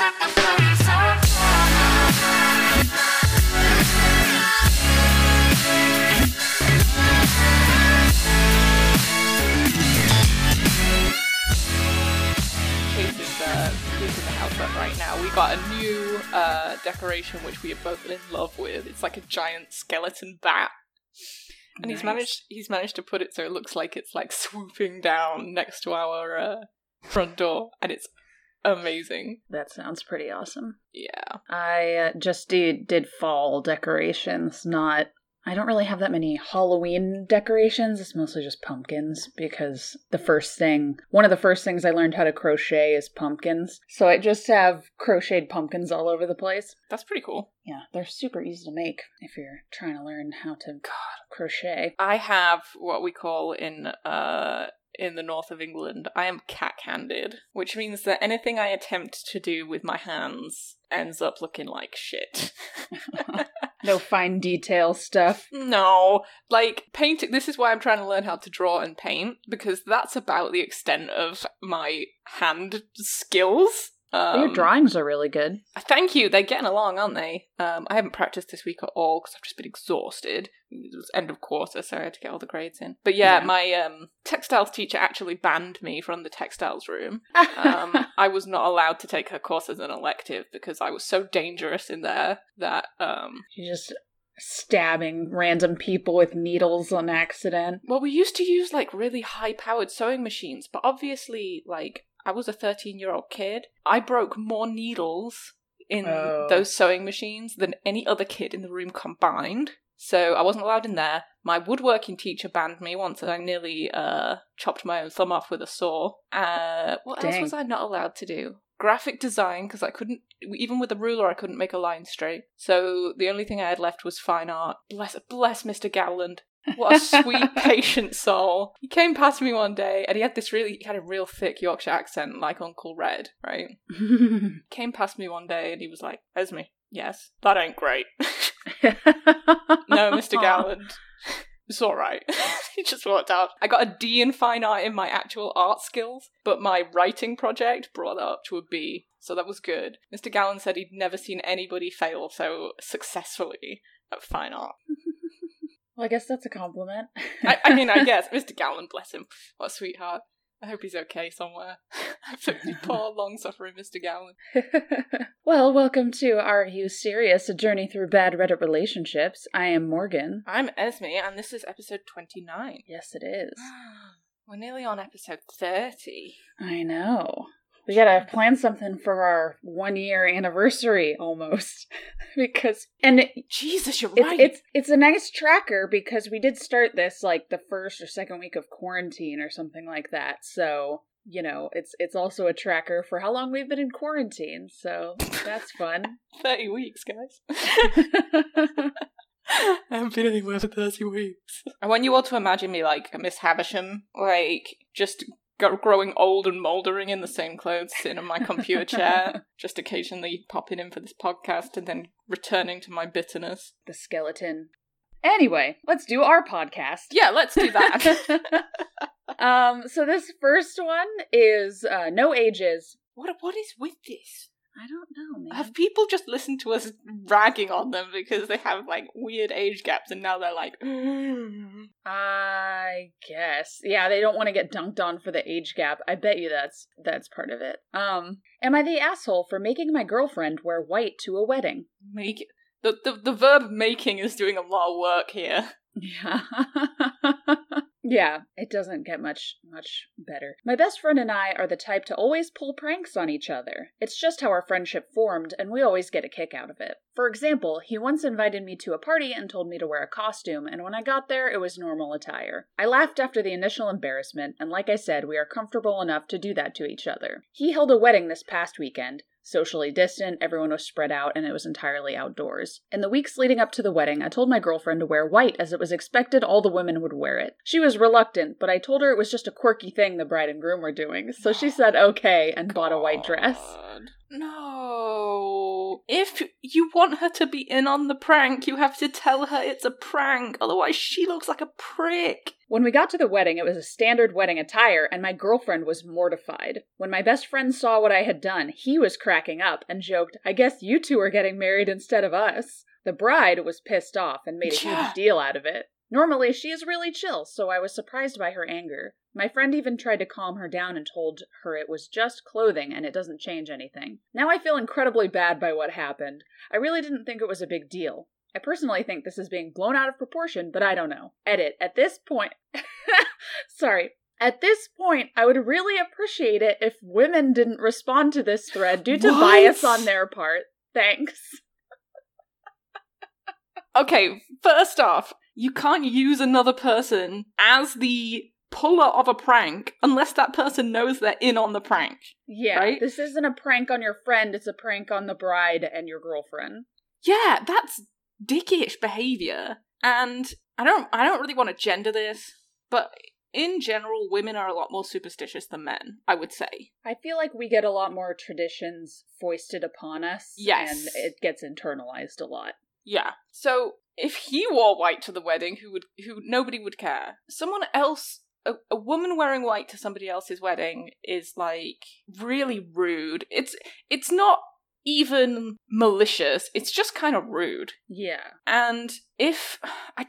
right now. We got a new uh, decoration which we are both in love with. It's like a giant skeleton bat, and he's managed he's managed to put it so it looks like it's like swooping down next to our uh, front door, and it's amazing. That sounds pretty awesome. Yeah, I uh, just did did fall decorations. Not. I don't really have that many Halloween decorations. It's mostly just pumpkins because the first thing, one of the first things I learned how to crochet is pumpkins. So I just have crocheted pumpkins all over the place. that's pretty cool. Yeah, they're super easy to make if you're trying to learn how to crochet. I have what we call in uh in the north of England, I am cack-handed, which means that anything I attempt to do with my hands ends up looking like shit. No fine detail stuff. no, like painting. This is why I'm trying to learn how to draw and paint because that's about the extent of my hand skills. Um, Your drawings are really good. Thank you. They're getting along, aren't they? Um, I haven't practiced this week at all because I've just been exhausted. It was end of quarter, so I had to get all the grades in. But yeah, Yeah. my um, textiles teacher actually banned me from the textiles room. Um, I was not allowed to take her course as an elective because I was so dangerous in there that um, You're just stabbing random people with needles on accident. Well, we used to use like really high powered sewing machines, but obviously, like, I was a 13 year old kid. I broke more needles in Oh. those sewing machines than any other kid in the room combined. So I wasn't allowed in there. My woodworking teacher banned me once and I nearly uh, chopped my own thumb off with a saw. Uh, what else was I not allowed to do? Graphic design, because I couldn't, even with a ruler, I couldn't make a line straight. So the only thing I had left was fine art. Bless, bless Mr. Gowland. What a sweet, patient soul. He came past me one day and he had this really, he had a real thick Yorkshire accent like Uncle Red, right? Came past me one day and he was like, Esme, yes, that ain't great. no, Mr. Gowland. It's alright. he just walked out. I got a D in fine art in my actual art skills, but my writing project brought that up to a B. So that was good. Mr. Gowland said he'd never seen anybody fail so successfully at fine art. Well, I guess that's a compliment. I, I mean, I guess Mr. Gowland, bless him, what a sweetheart. I hope he's okay somewhere. Poor, long-suffering Mr. Gowland. well, welcome to Are You Serious? A journey through bad Reddit relationships. I am Morgan. I'm Esme, and this is episode twenty-nine. Yes, it is. We're nearly on episode thirty. I know. We gotta plan something for our one year anniversary almost. because and it, Jesus, you're it's right. it's it's a nice tracker because we did start this like the first or second week of quarantine or something like that. So, you know, it's it's also a tracker for how long we've been in quarantine. So that's fun. thirty weeks, guys. I haven't been anywhere for 30 weeks. I want you all to imagine me like Miss Havisham, like just go- growing old and mouldering in the same clothes, sitting in my computer chair, just occasionally popping in for this podcast and then returning to my bitterness. the skeleton. Anyway, let's do our podcast. Yeah, let's do that. um, so this first one is uh, no ages. what, what is with this? I don't know, man. Have people just listened to us ragging on them because they have like weird age gaps and now they're like, I guess. Yeah, they don't want to get dunked on for the age gap. I bet you that's that's part of it. Um, am I the asshole for making my girlfriend wear white to a wedding? make the, the the verb making is doing a lot of work here. Yeah. yeah, it doesn't get much much better. My best friend and I are the type to always pull pranks on each other. It's just how our friendship formed and we always get a kick out of it. For example, he once invited me to a party and told me to wear a costume, and when I got there, it was normal attire. I laughed after the initial embarrassment, and like I said, we are comfortable enough to do that to each other. He held a wedding this past weekend. Socially distant, everyone was spread out, and it was entirely outdoors. In the weeks leading up to the wedding, I told my girlfriend to wear white as it was expected all the women would wear it. She was reluctant, but I told her it was just a quirky thing the bride and groom were doing, so she said okay and bought a white dress. No. if you want her to be in on the prank, you have to tell her it's a prank. Otherwise, she looks like a prick. When we got to the wedding, it was a standard wedding attire, and my girlfriend was mortified. When my best friend saw what I had done, he was cracking up and joked, I guess you two are getting married instead of us. The bride was pissed off and made a Yeah. huge deal out of it. Normally, she is really chill, so I was surprised by her anger. My friend even tried to calm her down and told her it was just clothing and it doesn't change anything. Now I feel incredibly bad by what happened. I really didn't think it was a big deal. I personally think this is being blown out of proportion, but I don't know. Edit. At this point. Sorry. At this point, I would really appreciate it if women didn't respond to this thread due to What? bias on their part. Thanks. Okay, first off, you can't use another person as the puller of a prank unless that person knows they're in on the prank. Yeah, Right? this isn't a prank on your friend, it's a prank on the bride and your girlfriend. Yeah, that's dickish behavior. And I don't I don't really want to gender this, but in general women are a lot more superstitious than men, I would say. I feel like we get a lot more traditions foisted upon us. Yes. And it gets internalized a lot. Yeah. So if he wore white to the wedding, who would who nobody would care. Someone else a, a woman wearing white to somebody else's wedding is like really rude. It's it's not even malicious. It's just kind of rude. Yeah. And if I,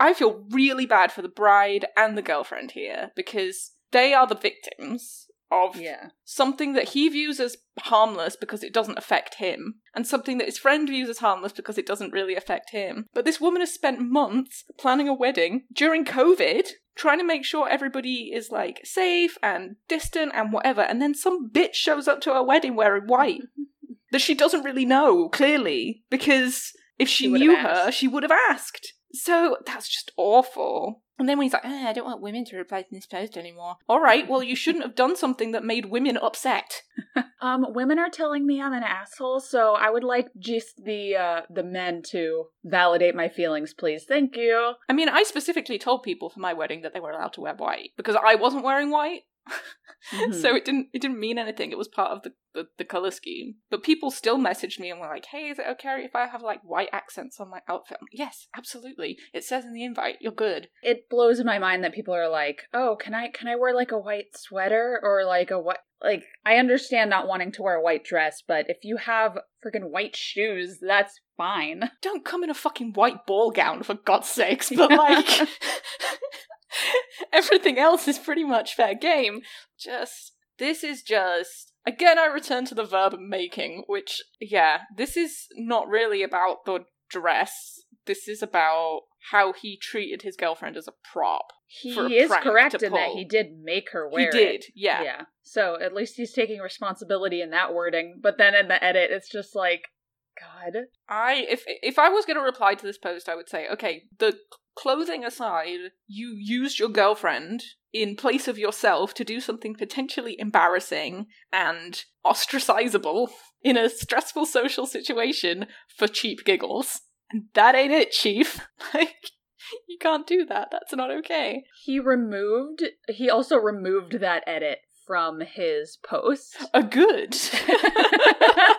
I feel really bad for the bride and the girlfriend here because they are the victims of Yeah. something that he views as harmless because it doesn't affect him, and something that his friend views as harmless because it doesn't really affect him. But this woman has spent months planning a wedding during COVID, trying to make sure everybody is like safe and distant and whatever, and then some bitch shows up to her wedding wearing white that she doesn't really know, clearly, because if she, She knew her, she would have asked. So that's just awful. And then when he's like, eh, I don't want women to reply to this post anymore. All right, well, you shouldn't have done something that made women upset. Um, women are telling me I'm an asshole, so I would like just the uh the men to validate my feelings, please. Thank you. I mean, I specifically told people for my wedding that they were allowed to wear white because I wasn't wearing white. Mhm. so it didn't it didn't mean anything. It was part of the, the, the color scheme. But people still messaged me and were like, "Hey, is it okay if I have like white accents on my outfit?" Like, yes, absolutely. It says in the invite, you're good. it blows in my mind that people are like, "Oh, can I can I wear like a white sweater or like a what?" Like, I understand not wanting to wear a white dress, but if you have freaking white shoes, that's fine. Don't come in a fucking white ball gown for God's sakes. But like, everything else is pretty much fair game. Just this is just again. I return to the verb making, which yeah, this is not really about the dress. This is about how he treated his girlfriend as a prop. He a is correct in that he did make her wear he did, it. yeah. Yeah. So at least he's taking responsibility in that wording. But then in the edit, it's just like, God. I if if I was going to reply to this post, I would say, okay, the clothing aside, you used your girlfriend in place of yourself to do something potentially embarrassing and ostracizable in a stressful social situation for cheap giggles. And that ain't it, chief. Like you can't do that. That's not okay. He removed, he also removed that edit from his post. A good.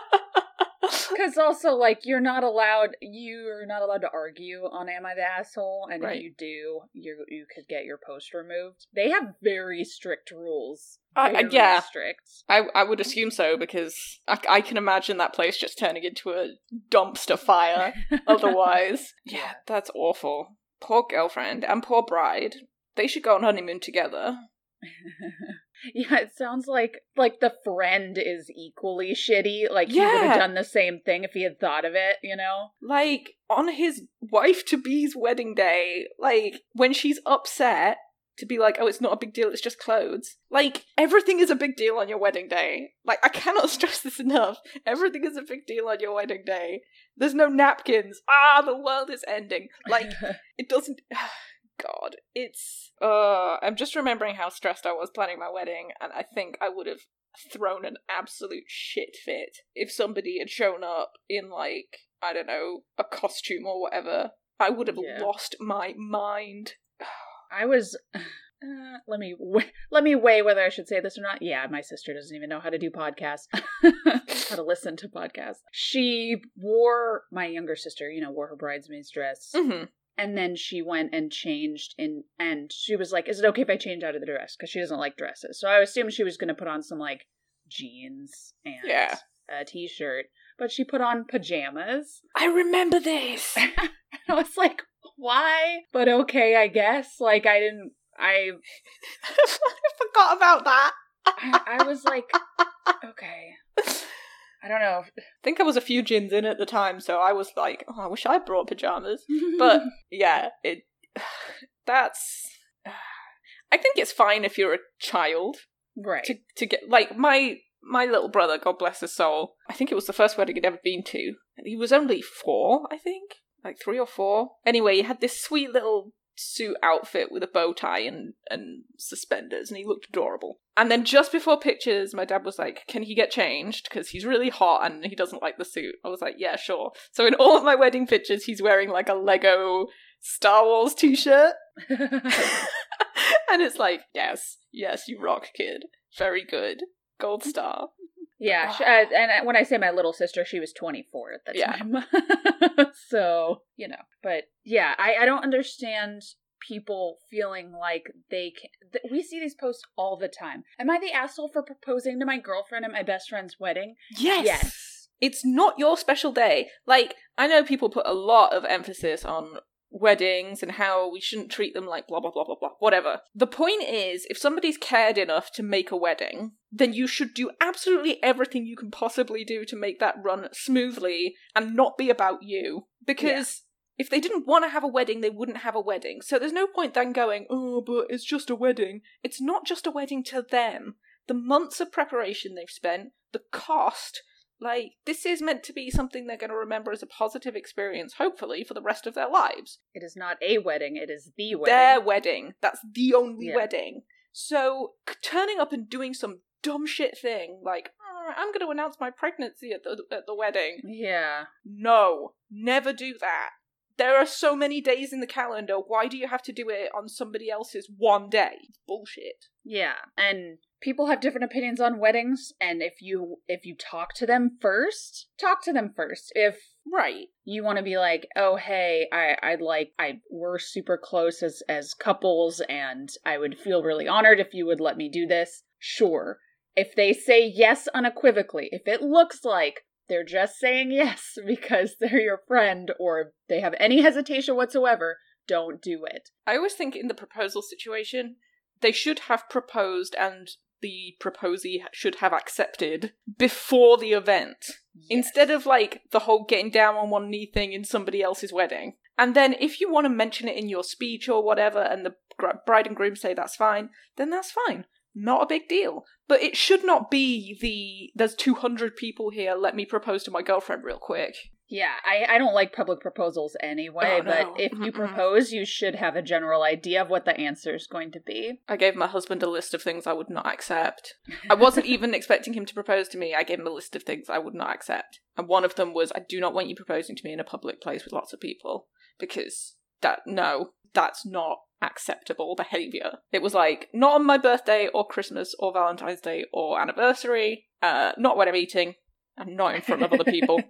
Because also, like, you're not allowed, you're not allowed to argue on Am I the Asshole? And Right. if you do, you you could get your post removed. They have very strict rules. I- Very yeah. strict. I, I would assume so because I, I can imagine that place just turning into a dumpster fire otherwise. yeah, Yeah. that's awful. Poor girlfriend and poor bride. They should go on honeymoon together. yeah, it sounds like like the friend is equally shitty. Like he would have done the same thing if he had thought of it, you know? Like, on his wife to be's wedding day, like, when she's upset, to be like, oh, it's not a big deal, it's just clothes. Like, everything is a big deal on your wedding day. Like, I cannot stress this enough. Everything is a big deal on your wedding day. There's no napkins. Ah, the world is ending. Like, it doesn't god it's uh i'm just remembering how stressed i was planning my wedding and i think i would have thrown an absolute shit fit if somebody had shown up in like i don't know a costume or whatever i would have Yeah. lost my mind I was uh, let me w- let me weigh whether I should say this or not. Yeah, my sister doesn't even know how to do podcasts, how to listen to podcasts. She wore my younger sister, you know, wore her bridesmaid's dress, hmm and then she went and changed in, and she was like, "Is it okay if I change out of the dress?" Because she doesn't like dresses. So I assumed she was going to put on some like jeans and Yeah. a t-shirt, but she put on pajamas. I remember this. I was like, why? But okay, I guess. Like I didn't I I forgot about that. I, I was like, okay. I don't know. I think I was a few gins in at the time, so I was like, oh, I wish I brought pajamas. But yeah, it that's I think it's fine if you're a child right. to to get like my my little brother, God bless his soul. I think it was the first wedding he'd ever been to, and he was only four, I think, like three or four. Anyway, he had this sweet little suit outfit with a bow tie and and suspenders, and he looked adorable. And then just before pictures, my dad was like, "Can he get changed? Because he's really hot and he doesn't like the suit." I was like, "Yeah, sure." So in all of my wedding pictures, he's wearing like a Lego Star Wars t-shirt. and it's like, yes, yes, you rock, kid. Very good. Gold star. yeah, she, uh, and uh, when I say my little sister, she was 24 at the Yeah. time. so, you know. But yeah, I, I don't understand people feeling like they can. Th- we see these posts all the time. Am I the asshole for proposing to my girlfriend at my best friend's wedding? Yes. Yes. It's not your special day. Like, I know people put a lot of emphasis on weddings and how we shouldn't treat them like blah blah blah blah blah whatever. The point is if somebody's cared enough to make a wedding, then you should do absolutely everything you can possibly do to make that run smoothly and not be about you. Because if they didn't want to have a wedding, they wouldn't have a wedding. So there's no point then going, "Oh, but it's just a wedding." It's not just a wedding to them. The months of preparation they've spent, the cost, like, this is meant to be something they're going to remember as a positive experience, hopefully, for the rest of their lives. It is not a wedding, it is the wedding. Their wedding. That's the only Yeah. wedding. So, turning up and doing some dumb shit thing, like, "Oh, I'm going to announce my pregnancy at the, at the wedding. Yeah. No, never do that. There are so many days in the calendar. Why do you have to do it on somebody else's one day? It's bullshit. Yeah, and people have different opinions on weddings and if you if you talk to them first, talk to them first. If Right. you want to be like, "Oh, hey, I I'd like I we're super close as as couples and I would feel really honored if you would let me do this." Sure. If they say yes unequivocally, if it looks like they're just saying yes because they're your friend or they have any hesitation whatsoever, don't do it. I always think in the proposal situation, they should have proposed and the proposee should have accepted before the event. Instead of like the whole getting down on one knee thing in somebody else's wedding. And then if you want to mention it in your speech or whatever and the bride and groom say that's fine, then that's fine. Not a big deal. But it should not be the there's 200 people here, let me propose to my girlfriend real quick. Yeah, I, I don't like public proposals anyway, Oh, no. but if you propose, you should have a general idea of what the answer is going to be. I gave my husband a list of things I would not accept. I wasn't even expecting him to propose to me. I gave him a list of things I would not accept. And one of them was I do not want you proposing to me in a public place with lots of people because that no, that's not acceptable behavior. It was like not on my birthday or Christmas or Valentine's Day or anniversary, uh not when I'm eating and not in front of other people.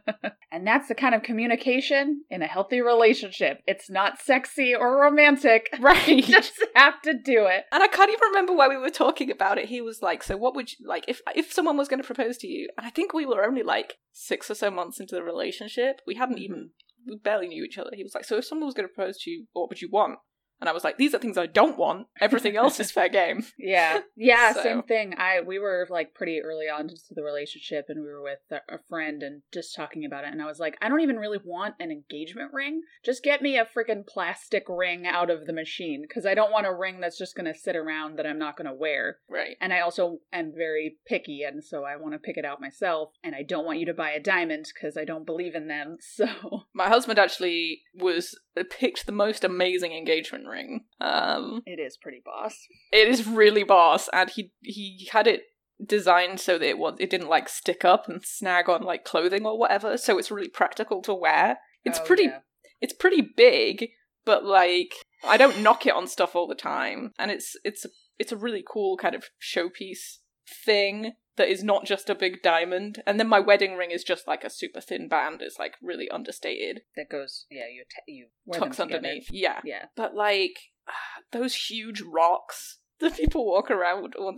and that's the kind of communication in a healthy relationship. It's not sexy or romantic. Right. You just have to do it. And I can't even remember why we were talking about it. He was like, "So what would you like if if someone was going to propose to you?" And I think we were only like six or so months into the relationship. We hadn't even we barely knew each other. He was like, "So if someone was going to propose to you, what would you want?" And I was like, "These are things I don't want. Everything else is fair game." Yeah. Yeah, So- same thing. I we were like pretty early on into the relationship and we were with a, a friend and just talking about it and I was like, I don't even really want an engagement ring. Just get me a freaking plastic ring out of the machine cuz I don't want a ring that's just going to sit around that I'm not going to wear. Right. And I also am very picky and so I want to pick it out myself and I don't want you to buy a diamond cuz I don't believe in them. So, My husband actually was uh, picked the most amazing engagement ring. Um, it is pretty boss. it is really boss, and he he had it designed so that it was it didn't like stick up and snag on like clothing or whatever. So it's really practical to wear. It's Oh, pretty yeah. it's pretty big, but like I don't knock it on stuff all the time, and it's it's a it's a really cool kind of showpiece thing that is not just a big diamond. And then my wedding ring is just like a super thin band. It's like really understated, That goes, yeah, you t- you wear tucks underneath. Yeah, Yeah. but like those huge rocks that people walk around with on,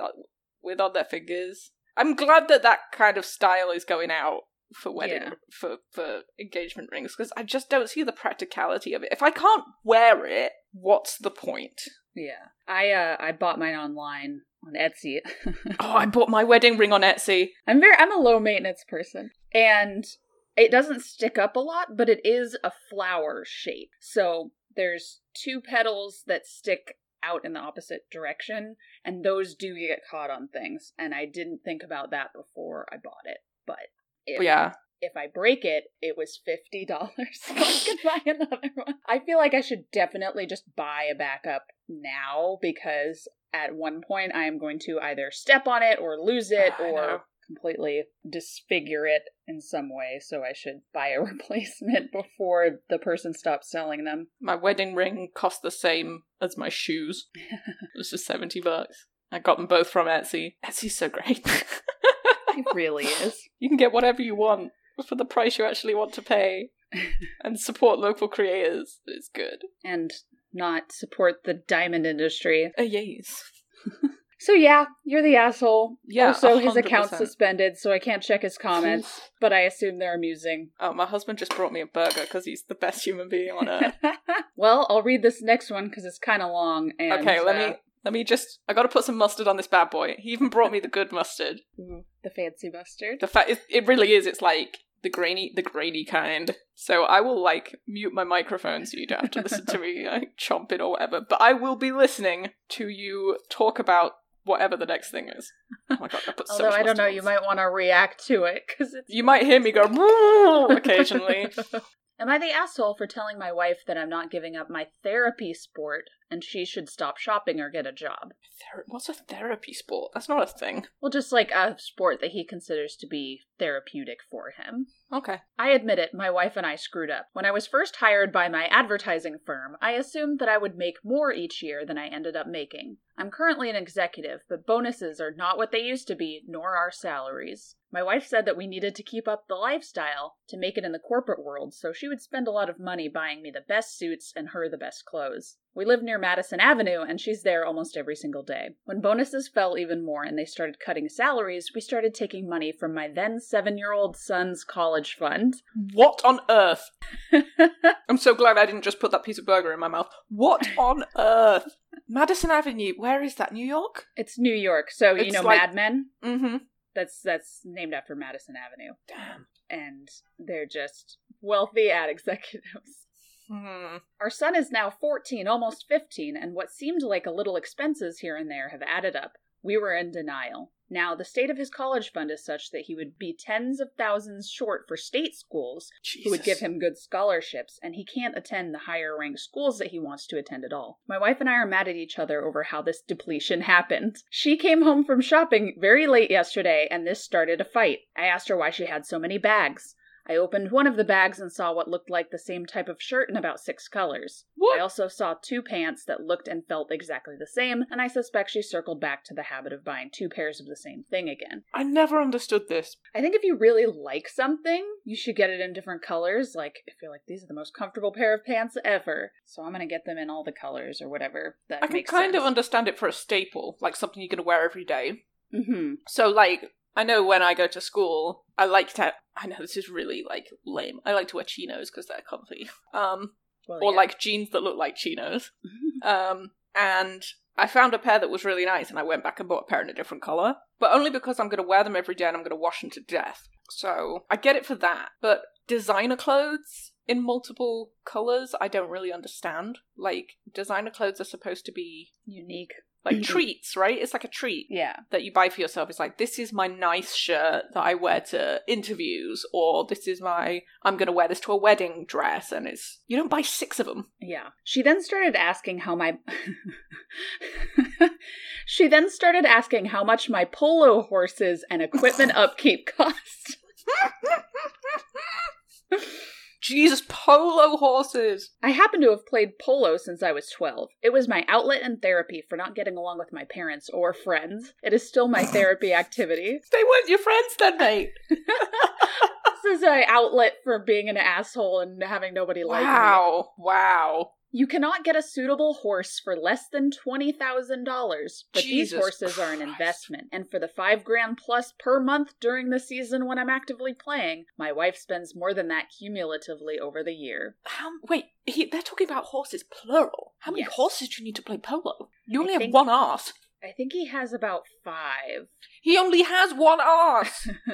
with on their fingers. I'm glad that that kind of style is going out for wedding Yeah. for for engagement rings because I just don't see the practicality of it. If I can't wear it, what's the point? Yeah. I uh I bought mine online on Etsy. Oh, I bought my wedding ring on Etsy. I'm very I'm a low maintenance person. And it doesn't stick up a lot, but it is a flower shape. So there's two petals that stick out in the opposite direction, and those do get caught on things. And I didn't think about that before I bought it. But if, Yeah, if I break it, it was fifty dollars. So I could buy another one. I feel like I should definitely just buy a backup now because at one point I am going to either step on it or lose it or completely disfigure it in some way. So I should buy a replacement before the person stops selling them. my wedding ring cost the same as my shoes. it was just seventy bucks. I got them both from Etsy. Etsy's so great. It really is. You can get whatever you want for the price you actually want to pay and support local creators. It's good. And not support the diamond industry. Uh, yes. So yeah, you're the asshole. Yeah. also, his account's suspended, so I can't check his comments. but I assume they're amusing. Oh, my husband just brought me a burger because he's the best human being on earth. well, I'll read this next one because it's kind of long. And, okay, let uh, me let me just. I got to put some mustard on this bad boy. He even brought me the good mustard. ooh, the fancy mustard. The fact it, it really is. It's like the grainy, the grainy kind. So I will like mute my microphone so you don't have to listen to me like, chomp it or whatever. But I will be listening to you talk about whatever the next thing is. Oh my god! I put so Although much I don't know, you might want to react to it because. You might hear me go occasionally. Am I the asshole for telling my wife that I'm not giving up my therapy sport and she should stop shopping or get a job? Ther- What's a therapy sport? That's not a thing. Well, just like a sport that he considers to be therapeutic for him. Okay. I admit it, my wife and I screwed up. When I was first hired by my advertising firm, I assumed that I would make more each year than I ended up making. I'm currently an executive, but bonuses are not what they used to be, nor are salaries. My wife said that we needed to keep up the lifestyle to make it in the corporate world, so she would spend a lot of money buying me the best suits and her the best clothes. We live near Madison Avenue, and she's there almost every single day. When bonuses fell even more and they started cutting salaries, we started taking money from my then seven year old son's college fund. What on earth? I'm so glad I didn't just put that piece of burger in my mouth. What on earth? Madison Avenue. Where is that? New York? It's New York, so you It's know like- Mad Men. Mm-hmm. That's that's named after Madison Avenue, Damn. and they're just wealthy ad executives. Hmm. Our son is now 14, almost 15, and what seemed like a little expenses here and there have added up. We were in denial. Now, the state of his college fund is such that he would be tens of thousands short for state schools, who would give him good scholarships, and he can't attend the higher ranked schools that he wants to attend at all. My wife and I are mad at each other over how this depletion happened. She came home from shopping very late yesterday, and this started a fight. I asked her why she had so many bags. I opened one of the bags and saw what looked like the same type of shirt in about six colors. What? I also saw two pants that looked and felt exactly the same, and I suspect she circled back to the habit of buying two pairs of the same thing again. I never understood this. I think if you really like something, you should get it in different colors. Like, if you're like, these are the most comfortable pair of pants ever, so I'm gonna get them in all the colors or whatever. That makes sense. I can kind sense. of understand it for a staple, like something you're going to wear every day. Mm-hmm. So, like, I know when I go to school, I like to. I know this is really like lame. I like to wear chinos because they're comfy. Um, Well, or yeah. like jeans that look like chinos. Um, and I found a pair that was really nice, and I went back and bought a pair in a different color, but only because I'm going to wear them every day and I'm going to wash them to death. So I get it for that, but designer clothes in multiple colors, I don't really understand. Like designer clothes are supposed to be unique. Like mm-hmm. treats, right? It's like a treat Yeah. that you buy for yourself. It's like this is my nice shirt that I wear to interviews, or this is my I'm going to wear this to a wedding dress, and it's you don't buy six of them. Yeah. She then started asking how my She then started asking how much my polo horses and equipment upkeep cost. Jesus, polo horses. I happen to have played polo since I was 12. It was my outlet and therapy for not getting along with my parents or friends. It is still my therapy activity. They weren't your friends then, mate. This is my outlet for being an asshole and having nobody like me. Wow. Wow. You cannot get a suitable horse for less than $20,000, but these Jesus horses are an investment. And for the 5 grand plus per month during the season when I'm actively playing, my wife spends more than that cumulatively over the year. How? Wait, he, they're talking about horses plural. How many Yes. horses do you need to play polo? You I only have think- one arse. I think he has about 5. He only has one arse.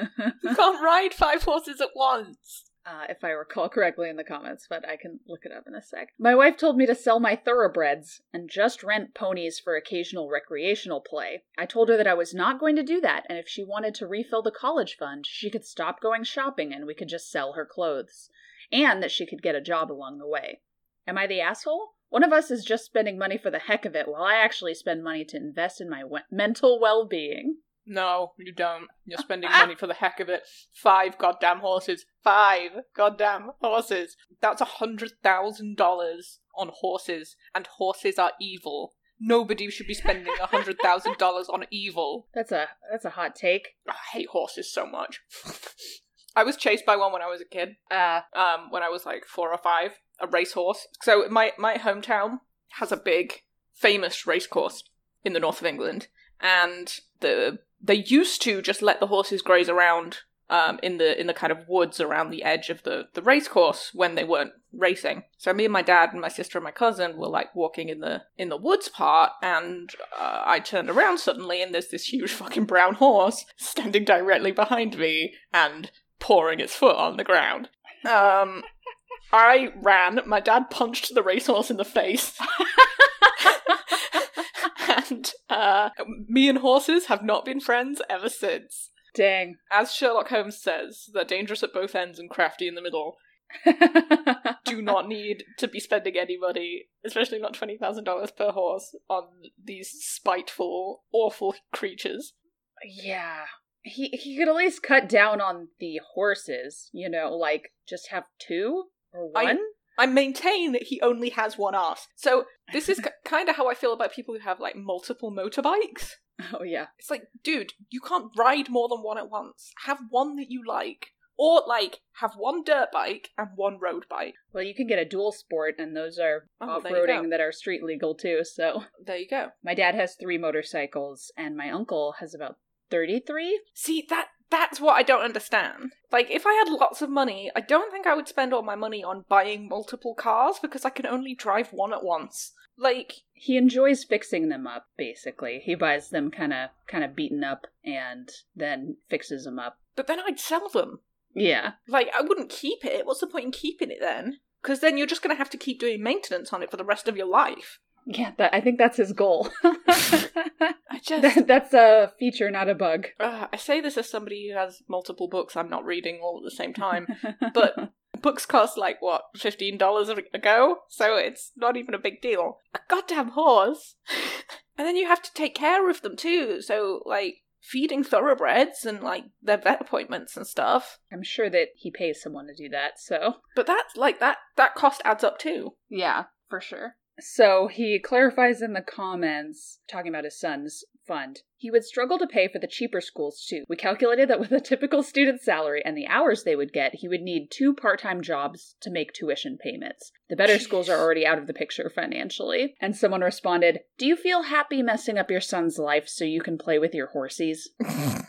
you can't ride five horses at once. Uh, if I recall correctly in the comments, but I can look it up in a sec. My wife told me to sell my thoroughbreds and just rent ponies for occasional recreational play. I told her that I was not going to do that, and if she wanted to refill the college fund, she could stop going shopping and we could just sell her clothes. And that she could get a job along the way. Am I the asshole? One of us is just spending money for the heck of it, while I actually spend money to invest in my we- mental well being. No, you don't. You're spending money for the heck of it. Five goddamn horses. Five goddamn horses. That's a hundred thousand dollars on horses, and horses are evil. Nobody should be spending a hundred thousand dollars on evil. That's a that's a hot take. I hate horses so much. I was chased by one when I was a kid. Uh, Um, when I was like four or five, a racehorse. So my my hometown has a big, famous racecourse in the north of England, and the they used to just let the horses graze around um, in the in the kind of woods around the edge of the the racecourse when they weren't racing. So me and my dad and my sister and my cousin were like walking in the in the woods part, and uh, I turned around suddenly, and there's this huge fucking brown horse standing directly behind me and pouring its foot on the ground. Um, I ran. My dad punched the racehorse in the face. and uh, me and horses have not been friends ever since. dang. As Sherlock Holmes says, they're dangerous at both ends and crafty in the middle. Do not need to be spending any money, especially not $20,000 per horse, on these spiteful, awful creatures. yeah. He he could at least cut down on the horses, you know, like just have two or one. I maintain that he only has one ass. So, this is kind of how I feel about people who have, like, multiple motorbikes. Oh yeah. It's like, dude, you can't ride more than one at once. Have one that you like. Or, like, have one dirt bike and one road bike. Well, you can get a dual sport, and those are Oh, off there you go. roading that are street legal too. So There you go. my dad has three motorcycles, and my uncle has about thirty-three. See, that that's what I don't understand. Like, if I had lots of money, I don't think I would spend all my money on buying multiple cars because I can only drive one at once. Like, He enjoys fixing them up. Basically, he buys them kind of kind of beaten up, and then fixes them up. but then I'd sell them. Yeah. Like, I wouldn't keep it. What's the point in keeping it then? Because then you're just going to have to keep doing maintenance on it for the rest of your life. Yeah, that, I think that's his goal. I just. That- that's a feature, not a bug. Uh, I say this as somebody who has multiple books I'm not reading all at the same time. But books cost like what, fifteen dollars a go? So it's not even a big deal. A goddamn horse. and then you have to take care of them too. So like feeding thoroughbreds and like their vet appointments and stuff. I'm sure that he pays someone to do that, so. But that's like that that cost adds up too. Yeah, for sure. So he clarifies in the comments, talking about his son's fund. He would struggle to pay for the cheaper schools too. We calculated that with a typical student salary and the hours they would get, he would need two part time jobs to make tuition payments. The better schools are already out of the picture financially. And someone responded, Do you feel happy messing up your son's life so you can play with your horsies?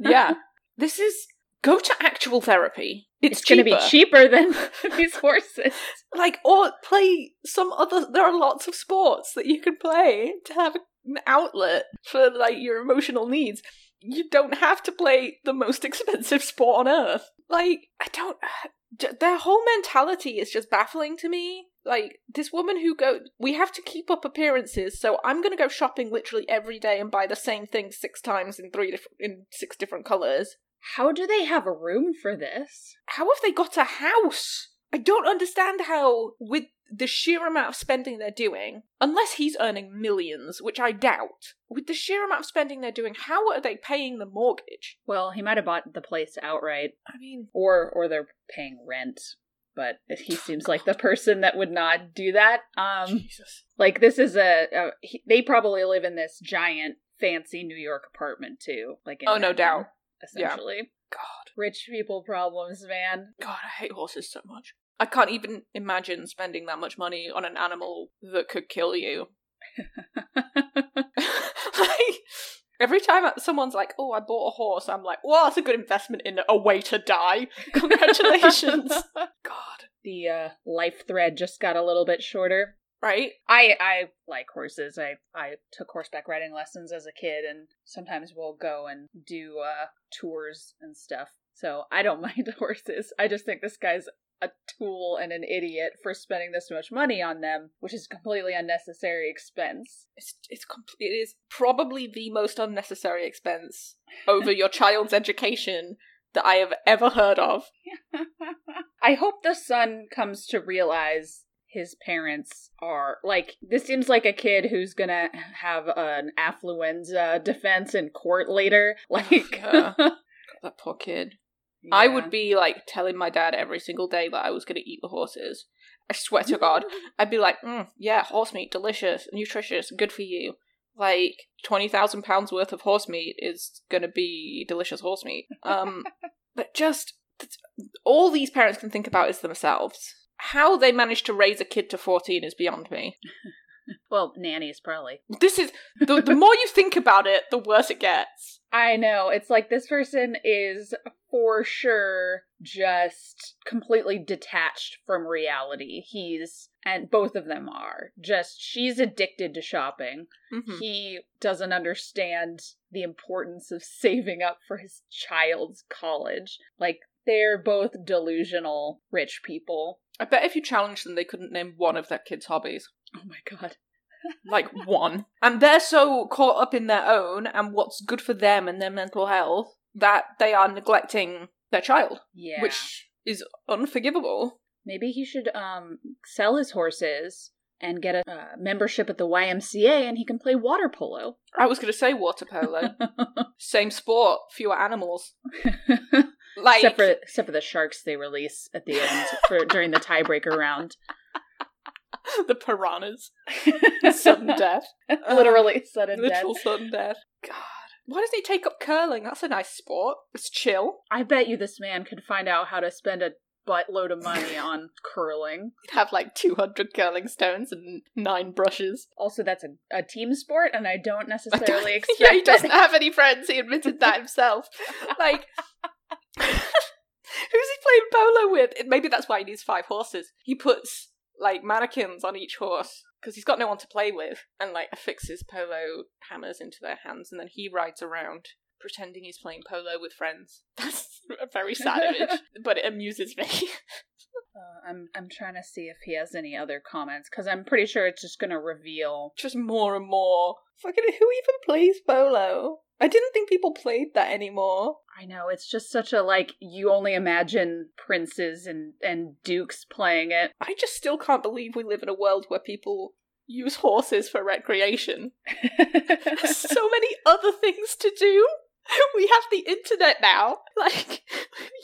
Yeah. this is go to actual therapy. It's, It's, going to be cheaper. than these horses. like or play some other there are lots of sports that you can play to have an outlet for like your emotional needs. You don't have to play the most expensive sport on earth. Like i don't uh, j- their whole mentality is just baffling to me. Like this woman who go we have to keep up appearances so i'm going to go shopping literally every day and buy the same thing six times in three different in six different colors How do they have a room for this? how have they got a house? I don't understand how, with the sheer amount of spending they're doing, unless he's earning millions, which I doubt, with the sheer amount of spending they're doing, how are they paying the mortgage? Well, he might have bought the place outright, I mean, or or they're paying rent. but he seems like the person that would not do that. Um, Jesus. like this is a, a he, they probably live in this giant fancy New York apartment too. Like in Oh, no doubt. Yeah. Essentially, God. rich people problems, man. God, I hate horses so much. I can't even imagine spending that much money on an animal that could kill you. like, every time someone's like, "Oh, I bought a horse," I'm like, "Well, that's a good investment in a way to die." Congratulations. God, the uh, life thread just got a little bit shorter. Right? I I like horses. I I took horseback riding lessons as a kid, and sometimes we'll go and do uh, tours and stuff. So I don't mind horses. I just think this guy's a tool and an idiot for spending this much money on them, which is completely unnecessary expense. It's it's com- it is probably the most unnecessary expense over your child's education that I have ever heard of. I hope the son comes to realize his parents are like this seems like a kid who's gonna have an affluenza defense in court later like Yeah. That poor kid. I would be like telling my dad every single day that I was to eat the horses. I swear to God, I'd be like, mm, "Yeah, horse meat, delicious, nutritious, good for you." Like twenty thousand pounds worth of horse meat is to be delicious horse meat. Um, but just all these parents can think about is themselves. How they managed to raise a kid to fourteen is beyond me. well nannies probably This is the the more you think about it, the worse it gets. I know. It's like this person is for sure just completely detached from reality. He's, and both of them are, just, she's addicted to shopping. Mhm. He doesn't understand the importance of saving up for his child's college. Like, they're both delusional rich people. I bet if you challenged them, they couldn't name one of their kids' hobbies. Oh my god. like one. And they're so caught up in their own and what's good for them and their mental health that they are neglecting their child, Yeah. which is unforgivable. Maybe he should um sell his horses and get a uh, membership at the YMCA and he can play water polo. I was going to say water polo. Same sport, fewer animals. Like, except for except for the sharks they release at the end for during the tiebreaker round. the piranhas. Sudden death. Literally sudden death. Literal sudden death. God. Why doesn't he take up curling? That's a nice sport. It's chill. I bet you this man could find out how to spend a buttload of money on curling. He'd have like 200 curling stones and nine brushes. Also, that's a, a team sport, and I don't I necessarily don't- expect yeah, he doesn't have any friends. He admitted that himself. Like, who's he playing polo with? Maybe that's why he needs five horses. He puts like mannequins on each horse because he's got no one to play with, and like affixes polo hammers into their hands, and then he rides around pretending he's playing polo with friends. That's a very sad image, but it amuses me. Uh, I'm I'm trying to see if he has any other comments because I'm pretty sure it's just gonna reveal. Just more and more. Fucking who even plays polo? I didn't think people played that anymore. I know it's just such a like you only imagine princes and and dukes playing it. I just still can't believe we live in a world where people use horses for recreation. There's so many other things to do. We have the internet now. Like,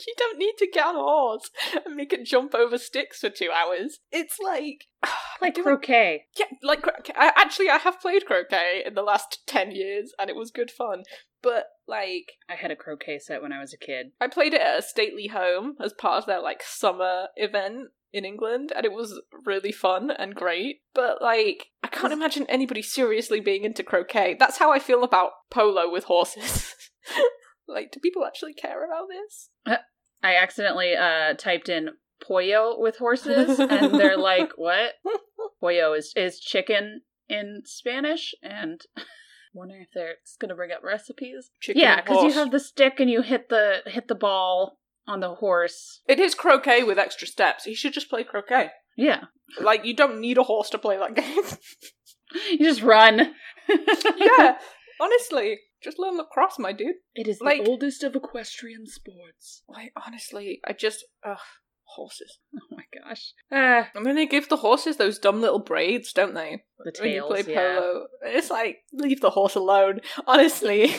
you don't need to get on a horse and make it jump over sticks for two hours. It's like. like croquet. Yeah, like, I, actually, I have played croquet in the last 10 years and it was good fun. But, like, I had a croquet set when I was a kid. I played it at a stately home as part of their like summer event in England, and it was really fun and great. But like, I can't imagine anybody seriously being into croquet. That's how I feel about polo with horses. like, do people actually care about this? I accidentally uh typed in pollo with horses and they're like, "What?" Pollo is is chicken in Spanish and wondering if they're it's going to bring up recipes. Chicken yeah, cuz you have the stick and you hit the hit the ball on the horse. It is croquet with extra steps. You should just play croquet. Yeah. Like, you don't need a horse to play that game. You just run. yeah, honestly, just learn lacrosse, my dude. It is Like- the oldest of equestrian sports. Like, honestly, I just ugh, horses. Oh my gosh. Ah, And then they give the horses those dumb little braids, don't they? the when you tails. play yeah. polo. It's like, leave the horse alone. Honestly,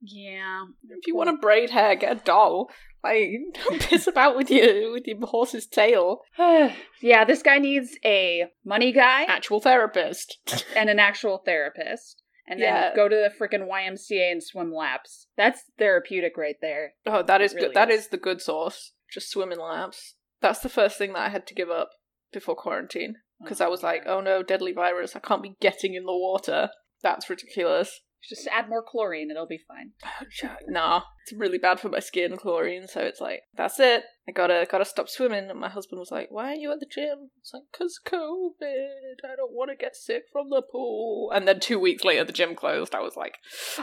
Yeah. if you want to braid hair, get a doll. Like, don't piss about with your with your horse's tail. yeah, this guy needs a money guy Actual therapist. and an actual therapist. And then Yeah. go to the freaking YMCA and swim laps. That's therapeutic right there. Oh, that is It really good. That is. is the good sauce. Just swimming laps. That's the first thing that I had to give up before quarantine because I was like, oh no, deadly virus. I can't be getting in the water. That's ridiculous. just add more chlorine, and it'll be fine. nah, it's really bad for my skin, chlorine. So it's like, that's it. I gotta gotta stop swimming. And my husband was like, "Why are you at the gym?" It's like, "Cause COVID. I don't want to get sick from the pool." And then two weeks later, the gym closed. I was like,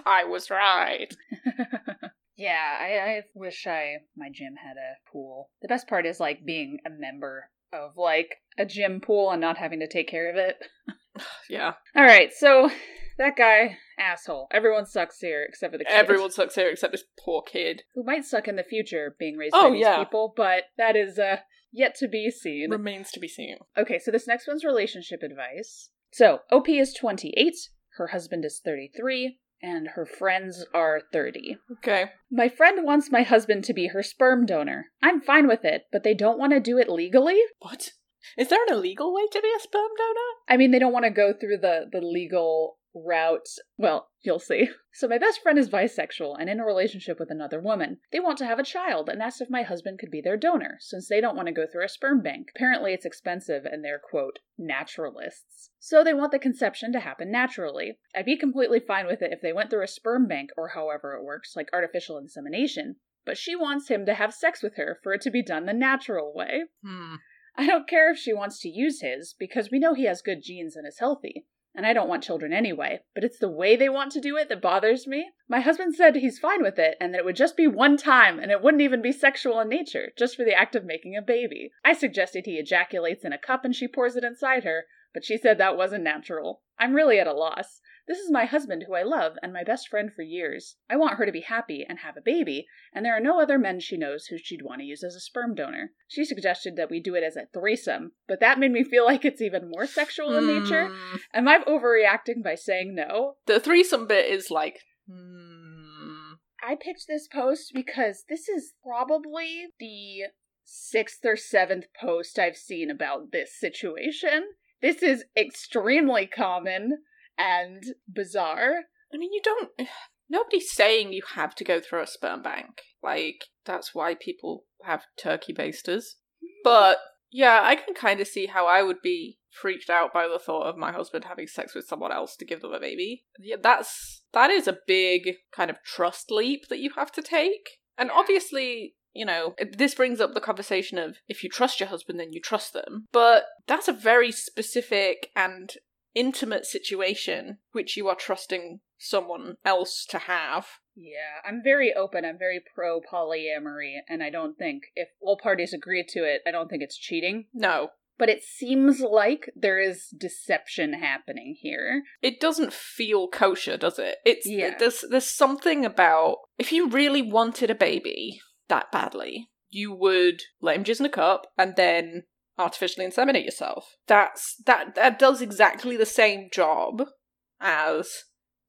"I was right." yeah, I, I wish I my gym had a pool. The best part is like being a member of like a gym pool and not having to take care of it. Yeah, All right, so that guy asshole. Everyone sucks here except for the kid. everyone sucks here except this poor kid. who might suck in the future being raised Oh, by these yeah. people, but that is uh yet to be seen. Remains to be seen. Okay, so this next one's relationship advice. So, OP is 28, her husband is 33, and her friends are 30. Okay. My friend wants my husband to be her sperm donor. I'm fine with it, but they don't want to do it legally? What? Is there an illegal way to be a sperm donor? I mean, they don't want to go through the, the legal route. Well, you'll see. So, my best friend is bisexual and in a relationship with another woman. They want to have a child and asked if my husband could be their donor, since they don't want to go through a sperm bank. Apparently, it's expensive and they're, quote, naturalists. So, they want the conception to happen naturally. I'd be completely fine with it if they went through a sperm bank or however it works, like artificial insemination. But she wants him to have sex with her for it to be done the natural way. Hmm. I don't care if she wants to use his, because we know he has good genes and is healthy. And I don't want children anyway, but it's the way they want to do it that bothers me. My husband said he's fine with it and that it would just be one time and it wouldn't even be sexual in nature, just for the act of making a baby. I suggested he ejaculates in a cup and she pours it inside her, but she said that wasn't natural. I'm really at a loss. This is my husband who I love and my best friend for years. I want her to be happy and have a baby, and there are no other men she knows who she'd want to use as a sperm donor. She suggested that we do it as a threesome, but that made me feel like it's even more sexual in nature. Hmm. Am I overreacting by saying no? The threesome bit is like. Hmm. I picked this post because this is probably the sixth or seventh post I've seen about this situation. This is extremely common and bizarre. I mean, you don't. Nobody's saying you have to go through a sperm bank. Like, that's why people have turkey basters. But, yeah, I can kind of see how I would be freaked out by the thought of my husband having sex with someone else to give them a baby. Yeah, that's. That is a big kind of trust leap that you have to take. And obviously, you know, this brings up the conversation of if you trust your husband, then you trust them. But that's a very specific and intimate situation which you are trusting someone else to have. Yeah, I'm very open. I'm very pro polyamory, and I don't think if all parties agree to it, I don't think it's cheating. No, But it seems like there is deception happening here. it doesn't feel kosher, does it? It's Yeah. there's there's something about if you really wanted a baby that badly, you would let him jizz in a cup and then artificially inseminate yourself. That's that that does exactly the same job as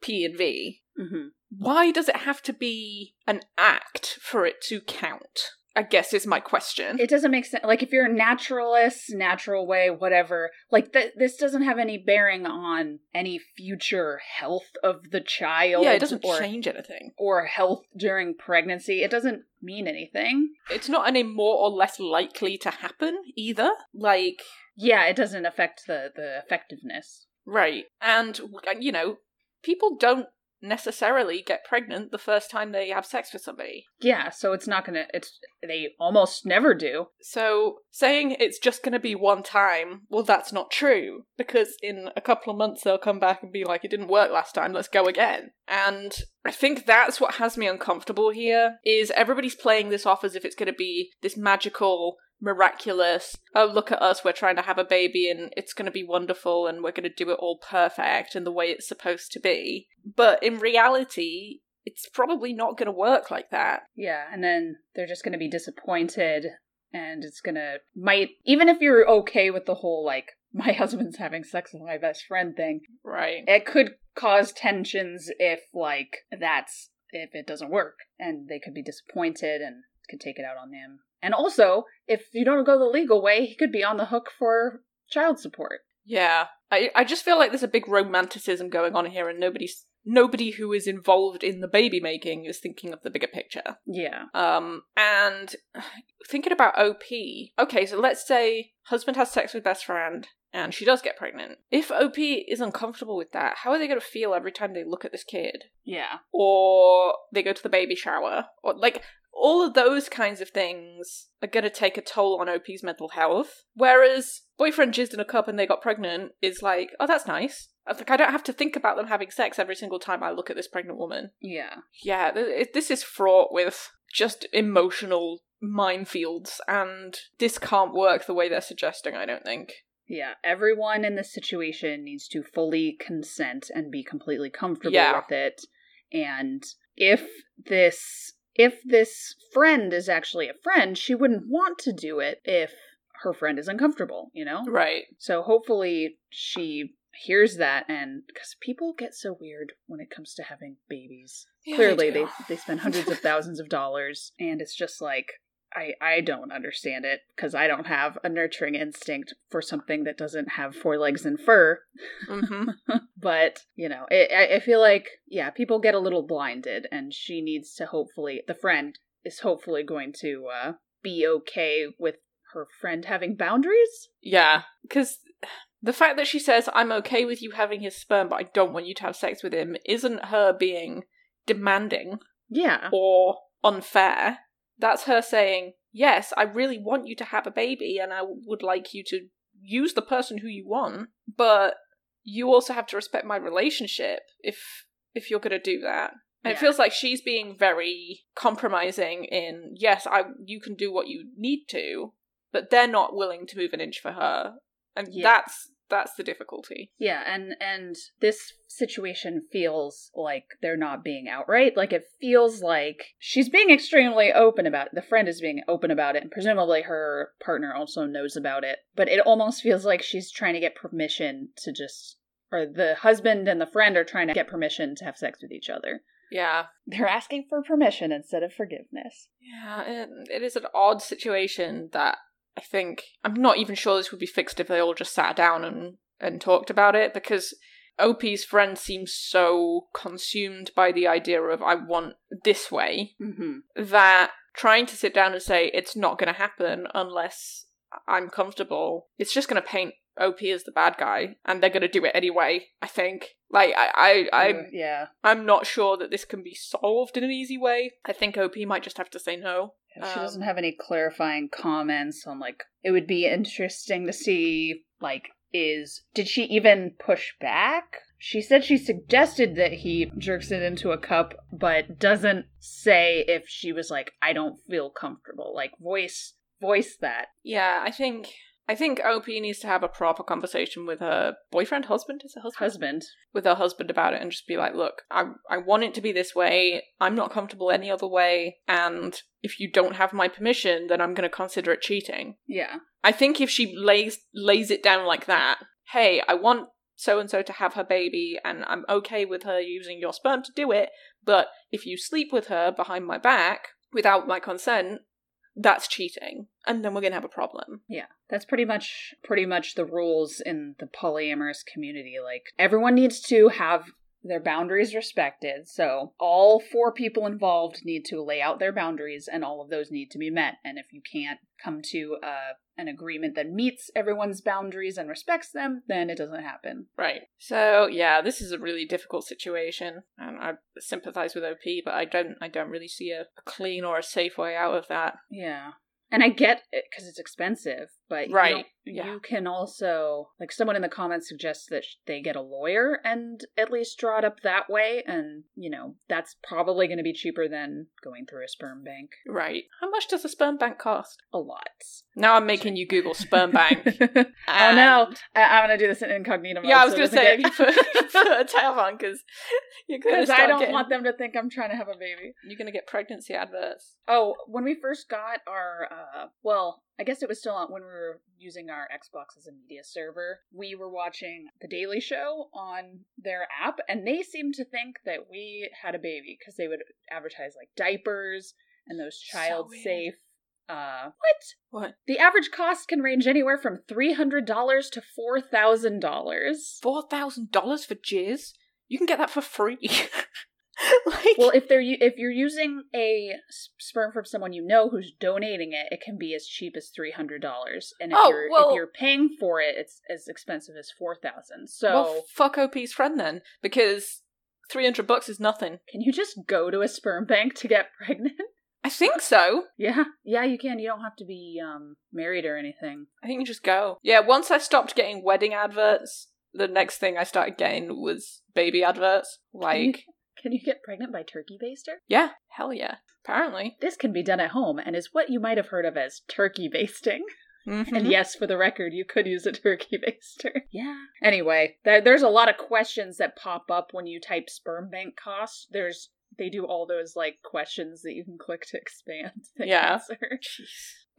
P and V. Mm-hmm. Why does it have to be an act for it to count? I guess is my question. It doesn't make sense. Like, if you're a naturalist, natural way, whatever, like, th- this doesn't have any bearing on any future health of the child. yeah, it doesn't or, change anything. Or health during pregnancy. It doesn't mean anything. It's not any more or less likely to happen either. Like, Yeah, it doesn't affect the, the effectiveness. right. And, you know, people don't necessarily get pregnant the first time they have sex with somebody. Yeah, so it's not gonna, it's, they almost never do. So saying it's just going to be one time, well, that's not true because in a couple of months they'll come back and be like, it didn't work last time, let's go again. And I think that's what has me uncomfortable here is everybody's playing this off as if it's going to be this magical miraculous. Oh look at us we're trying to have a baby and it's going to be wonderful and we're going to do it all perfect and the way it's supposed to be. But in reality it's probably not going to work like that. Yeah, and then they're just gonna be disappointed, and it's gonna, might, even if you're okay with the whole, like, my husband's having sex with my best friend thing, right. it could cause tensions if like that's if it doesn't work and they could be disappointed and could take it out on him. And also, if you don't go the legal way, he could be on the hook for child support. Yeah. I, I just feel like there's a big romanticism going on here and nobody's nobody who is involved in the baby making is thinking of the bigger picture. Yeah. Um and thinking about OP. Okay, so let's say husband has sex with best friend and she does get pregnant. If OP is uncomfortable with that, how are they going to feel every time they look at this kid? Yeah. Or they go to the baby shower? Or like all of those kinds of things are going to take a toll on OP's mental health. Whereas boyfriend jizzed in a cup and they got pregnant is like, oh, that's nice. Like, I don't have to think about them having sex every single time I look at this pregnant woman. Yeah. Yeah, th- it- this is fraught with just emotional minefields, and this can't work the way they're suggesting, I don't think. Yeah. Everyone in this situation needs to fully consent and be completely comfortable Yeah. with it. And if this if this friend is actually a friend, she wouldn't want to do it if her friend is uncomfortable, you know? Right. So hopefully she hears that and because people get so weird when it comes to having babies. Yeah, Clearly they they, they spend hundreds of thousands of dollars and it's just like I, I don't understand it because I don't have a nurturing instinct for something that doesn't have four legs and fur. hmm But, you know, it, I, I feel like, yeah, people get a little blinded and she needs to hopefully, the friend is hopefully going to uh, be okay with her friend having boundaries. Yeah, because the fact that she says, I'm okay with you having his sperm, but I don't want you to have sex with him, isn't her being demanding Yeah. or unfair. That's her saying, Yes, I really want you to have a baby and I would like you to use the person who you want, but you also have to respect my relationship if if you're going to do that. And it feels like she's being very compromising in, yes, I you can do what you need to, but they're not willing to move an inch for her. And Yeah. that's that's the difficulty. Yeah, and and this situation feels like they're not being outright. Like it feels like she's being extremely open about it. The friend is being open about it, and presumably her partner also knows about it. But it almost feels like she's trying to get permission to just or the husband and the friend are trying to get permission to have sex with each other. Yeah. They're asking for permission instead of forgiveness. Yeah, it, it is an odd situation that I think I'm not even sure this would be fixed if they all just sat down and and talked about it because OP's friend seems so consumed by the idea of I want this way Mm-hmm. that trying to sit down and say it's not going to happen unless I'm comfortable, it's just going to paint OP is the bad guy, and they're going to do it anyway. I think. Like I, I, I yeah. I'm not sure that this can be solved in an easy way. I think OP might just have to say no. If she Um, doesn't have any clarifying comments on like it would be interesting to see like is did she even push back? She said she suggested that he jerks it into a cup, but doesn't say if she was like, I don't feel comfortable. Like voice voice that. Yeah, I think I think OP needs to have a proper conversation with her boyfriend, husband, is it husband? Husband. With her husband about it and just be like, look, I I want it to be this way. I'm not comfortable any other way, and if you don't have my permission, then I'm going to consider it cheating. Yeah. I think if she lays lays it down like that, hey, I want so and so to have her baby, and I'm okay with her using your sperm to do it, but if you sleep with her behind my back without my consent, that's cheating, and then we're gonna have a problem. Yeah, that's pretty much pretty much the rules in the polyamorous community. Like everyone needs to have their boundaries respected. So all four people involved need to lay out their boundaries and all of those need to be met. And if you can't come to uh, an agreement that meets everyone's boundaries and respects them, then it doesn't happen. Right. So yeah, this is a really difficult situation, and I sympathize with OP, but I don't I don't really see a, a clean or a safe way out of that. Yeah. And I get it because it's expensive, but Right, don't- yeah. you can also like someone in the comments suggests that sh- they get a lawyer and at least draw it up that way, and you know that's probably going to be cheaper than going through a sperm bank. Right. How much does a sperm bank cost? A lot. Now I'm making you Google sperm bank. oh no, I- I'm going to do this in incognito mode. Yeah, I was so gonna say doesn't if you put, put a tail on because because I don't getting- want them to think I'm trying to have a baby. You're gonna get pregnancy adverts. Oh, when we first got our, uh, well, I guess it was still on when we were using our Xbox as a media server. We were watching The Daily Show on their app, and they seemed to think that we had a baby because they would advertise like diapers and those child weird. safe. Uh, what? What? The average cost can range anywhere from three hundred dollars to four thousand dollars. Four thousand dollars for jizz? You can get that for free. like, Well, if they're if you're using a sperm from someone you know who's donating it, it can be as cheap as three hundred dollars, and if Oh, you're well- if you're paying for it, it's as expensive as four thousand. So well, fuck OP's friend then, because three hundred bucks is nothing. can you just go to a sperm bank to get pregnant? I think so. yeah, yeah, you can. You don't have to be um married or anything. I think you just go. Yeah, once I stopped getting wedding adverts, the next thing I started getting was baby adverts. Like, Can you get pregnant by turkey baster? yeah, hell yeah. Apparently. This can be done at home and is what you might have heard of as turkey basting. Mhm. And yes, for the record, you could use a turkey baster. Yeah. Anyway, there, there's a lot of questions that pop up when you type sperm bank costs. There's they do all those like questions that you can click to expand the Yeah. answer.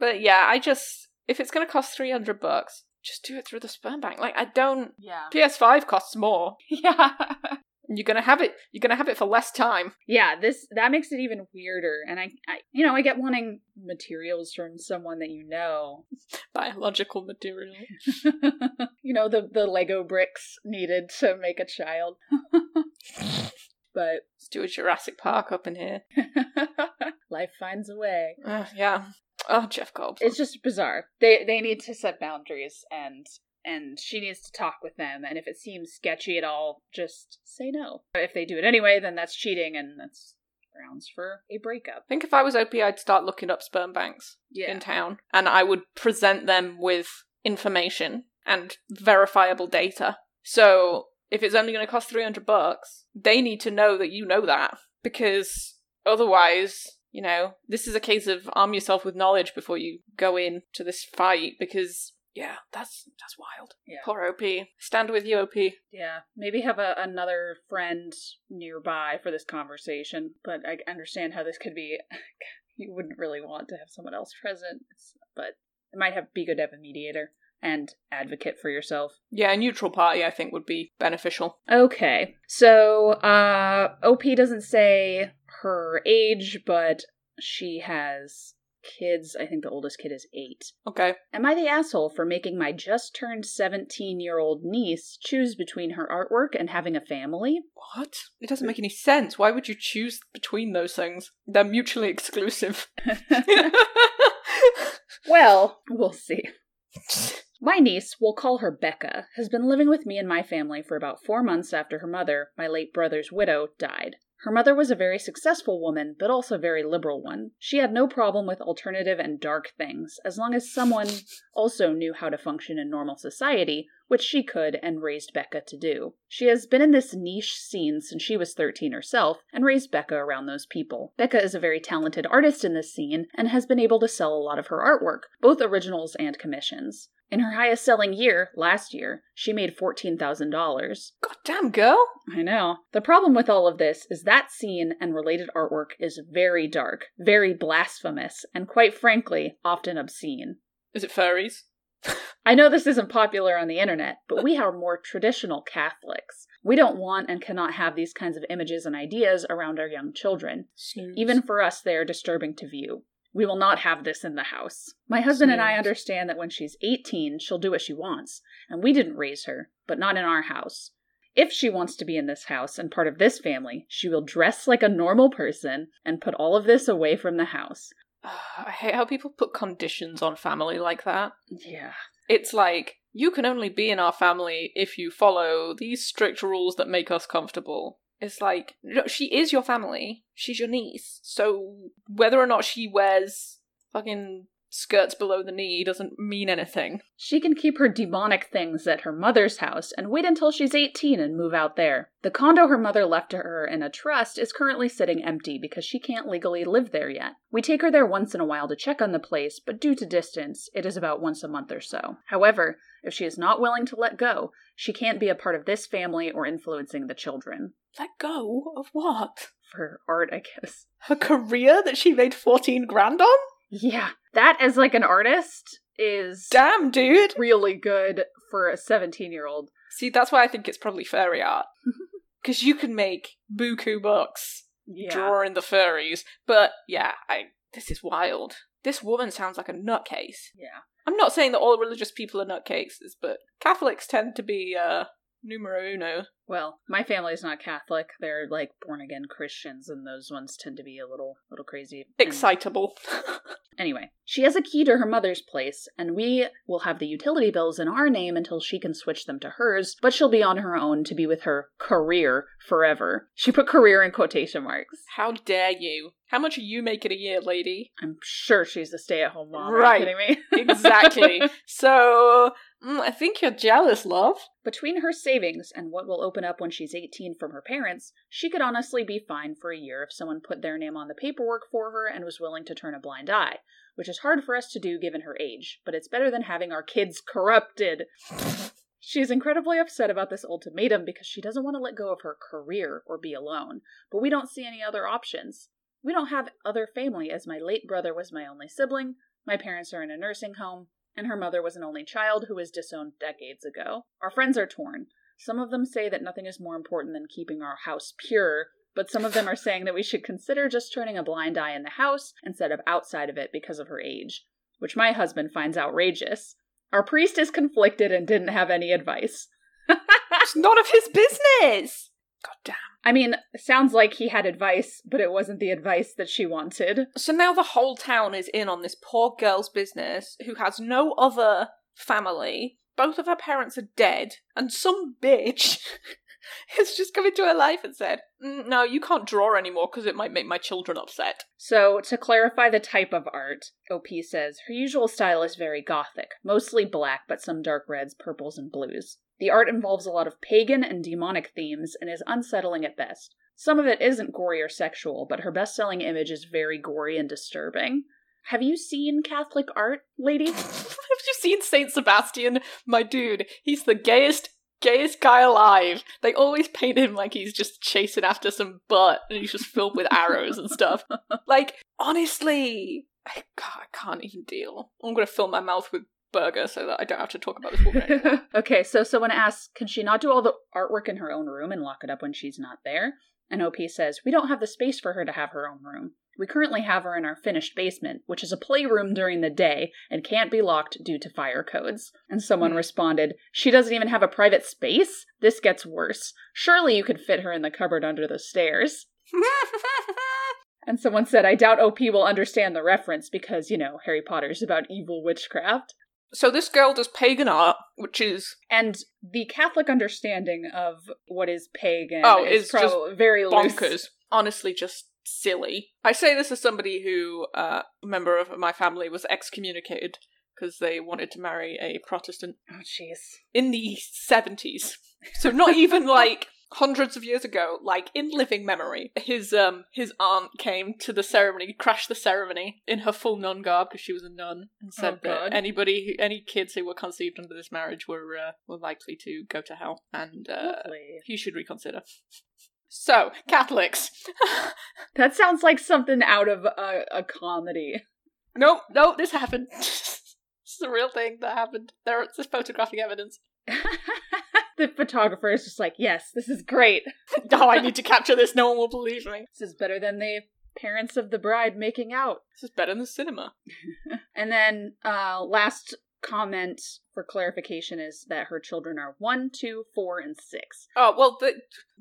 But yeah, I just if it's gonna cost three hundred bucks, just do it through the sperm bank. Like I don't. Yeah. PS5 costs more. Yeah. You're gonna have it. You're gonna have it for less time. yeah, this that makes it even weirder. And I, I you know, I get wanting materials from someone that you know. Biological material. you know, the the Lego bricks needed to make a child. but Let's do a Jurassic Park up in here. life finds a way. Uh, yeah. Oh, Jeff Gold. It's just bizarre. They they need to set boundaries and and she needs to talk with them and if it seems sketchy at all, just say no. If they do it anyway, then that's cheating and that's grounds for a breakup. I think if I was OP, I'd start looking up sperm banks Yeah. in town, and I would present them with information and verifiable data. So if it's only going to cost three hundred bucks, they need to know that you know that because otherwise, you know, this is a case of arm yourself with knowledge before you go in to this fight. Because yeah, that's that's wild. Yeah. Poor OP. Stand with you, OP. Yeah, maybe have a, another friend nearby for this conversation, but I understand how this could be. you wouldn't really want to have someone else present, but it might have be good to have a mediator and advocate for yourself. Yeah, a neutral party I think would be beneficial. Okay, so uh, OP doesn't say her age, but she has kids. I think the oldest kid is eight. Okay. Am I the asshole for making my just turned 17 year old niece choose between her artwork and having a family? What? It doesn't make any sense. Why would you choose between those things? They're mutually exclusive. well, we'll see. My niece, we'll call her Becca, has been living with me and my family for about four months after her mother, my late brother's widow, died. Her mother was a very successful woman, but also a very liberal one. She had no problem with alternative and dark things, as long as someone also knew how to function in normal society, which she could and raised Becca to do. She has been in this niche scene since she was 13 herself and raised Becca around those people. Becca is a very talented artist in this scene and has been able to sell a lot of her artwork, both originals and commissions. In her highest selling year, last year, she made $14,000. God damn, girl. I know. The problem with all of this is that scene and related artwork is very dark, very blasphemous, and quite frankly, often obscene. Is it furries? I know this isn't popular on the internet, but we are more traditional Catholics. We don't want and cannot have these kinds of images and ideas around our young children. Even for us, they are disturbing to view. We will not have this in the house. My husband and I understand that when she's 18, she'll do what she wants, and we didn't raise her, but not in our house. If she wants to be in this house and part of this family, she will dress like a normal person and put all of this away from the house. I hate how people put conditions on family like that. Yeah. It's like, you can only be in our family if you follow these strict rules that make us comfortable. It's like, she is your family. She's your niece. So whether or not she wears fucking skirts below the knee doesn't mean anything. She can keep her demonic things at her mother's house and wait until she's 18 and move out there. The condo her mother left to her in a trust is currently sitting empty because she can't legally live there yet. We take her there once in a while to check on the place, but due to distance, it is about once a month or so. However, if she is not willing to let go, she can't be a part of this family or influencing the children. Let go of what? For art, I guess. Her career that she made 14 grand on? Yeah, that as like an artist is Damn, dude! really good for a 17 year old. See, that's why I think it's probably furry art. Because you can make buku bucks Yeah. drawing the furries. But yeah, I This is wild. This woman sounds like a nutcase. Yeah. I'm not saying that all religious people are nutcases, but Catholics tend to be uh, numero uno. Well, my family's not Catholic. They're like born again Christians, and those ones tend to be a little little crazy. Excitable. Anyway, she has a key to her mother's place, and we will have the utility bills in our name until she can switch them to hers, but she'll be on her own to be with her career forever. She put career in quotation marks. How dare you? How much are you making a year, lady? I'm sure she's a stay at home mom. Right. Are you kidding me? Exactly. so, mm, I think you're jealous, love. Between her savings and what will open up when she's 18 from her parents, she could honestly be fine for a year if someone put their name on the paperwork for her and was willing to turn a blind eye, which is hard for us to do given her age, but it's better than having our kids corrupted. She's incredibly upset about this ultimatum because she doesn't want to let go of her career or be alone, but we don't see any other options. We don't have other family as my late brother was my only sibling, my parents are in a nursing home, and her mother was an only child who was disowned decades ago. Our friends are torn. Some of them say that nothing is more important than keeping our house pure, but some of them are saying that we should consider just turning a blind eye in the house instead of outside of it because of her age, which my husband finds outrageous. Our priest is conflicted and didn't have any advice. It's none of his business. God damn. I mean, sounds like he had advice, but it wasn't the advice that she wanted. So now the whole town is in on this poor girl's business who has no other family. Both of her parents are dead, and some bitch has just come into her life and said, "Mm, No, you can't draw anymore because it might make my children upset. So, to clarify the type of art, OP says her usual style is very gothic, mostly black, but some dark reds, purples, and blues. The art involves a lot of pagan and demonic themes and is unsettling at best. Some of it isn't gory or sexual, but her best selling image is very gory and disturbing. Have you seen Catholic art, lady? Have you seen Saint Sebastian? My dude, he's the gayest, gayest guy alive. They always paint him like he's just chasing after some butt and he's just filled with arrows and stuff. Like, honestly, I, God, I can't even deal. I'm gonna fill my mouth with burger so that I don't have to talk about this woman anymore. okay, so someone asks, can she not do all the artwork in her own room and lock it up when she's not there? And OP says, we don't have the space for her to have her own room. We currently have her in our finished basement, which is a playroom during the day and can't be locked due to fire codes. And someone Hmm. responded, She doesn't even have a private space? This gets worse. Surely you could fit her in the cupboard under the stairs. And someone said, I doubt OP will understand the reference because, you know, Harry Potter's about evil witchcraft. so this girl does pagan art, which is And the Catholic understanding of what is pagan Oh, is prob- very loose. bonkers. Honestly, just silly. I say this as somebody who, uh, a member of my family, was excommunicated because they wanted to marry a Protestant Oh, jeez. in the 70s. So not even like hundreds of years ago, like in living memory. His um his aunt came to the ceremony, crashed the ceremony in her full nun garb because she was a nun, and said Oh, that anybody, who- any kids who were conceived under this marriage were uh, were likely to go to hell, and uh, you should reconsider. So Catholics. That sounds like something out of a, a comedy. nope, nope, this happened. this is a real thing that happened. There, there's photographic evidence. the photographer is just like, yes, this is great. oh, I need to capture this. No one will believe me. This is better than the parents of the bride making out. This is better than the cinema. And then, uh, last comment for clarification is that her children are one, two, four, and six. Oh well, the,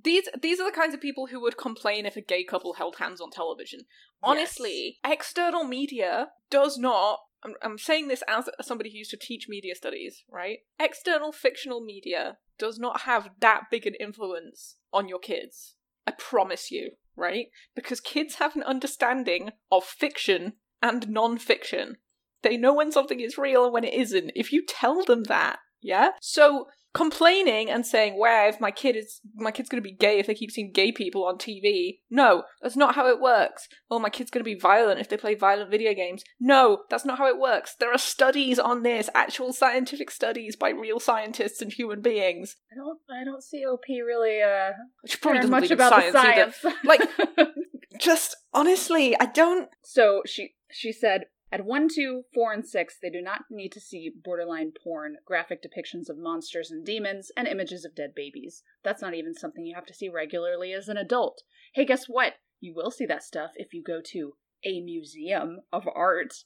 these these are the kinds of people who would complain if a gay couple held hands on television. Honestly, external media does not. I'm, I'm saying this as somebody who used to teach media studies, right? External fictional media does not have that big an influence on your kids. I promise you, right? Because kids have an understanding of fiction and non-fiction. They know when something is real and when it isn't. If you tell them that, yeah? So complaining and saying, "Well, if my kid is my kid's going to be gay if they keep seeing gay people on TV." No, that's not how it works. Or my kid's going to be violent if they play violent video games. No, that's not how it works. There are studies on this, actual scientific studies by real scientists and human beings. I don't, I don't see OP really, uh, Which probably doesn't much about the science either. science. Like- Just honestly, I don't. So she she said at one, two, four, and six, they do not need to see borderline porn, graphic depictions of monsters and demons, and images of dead babies. That's not even something you have to see regularly as an adult. Hey, guess what? You will see that stuff if you go to a museum of art.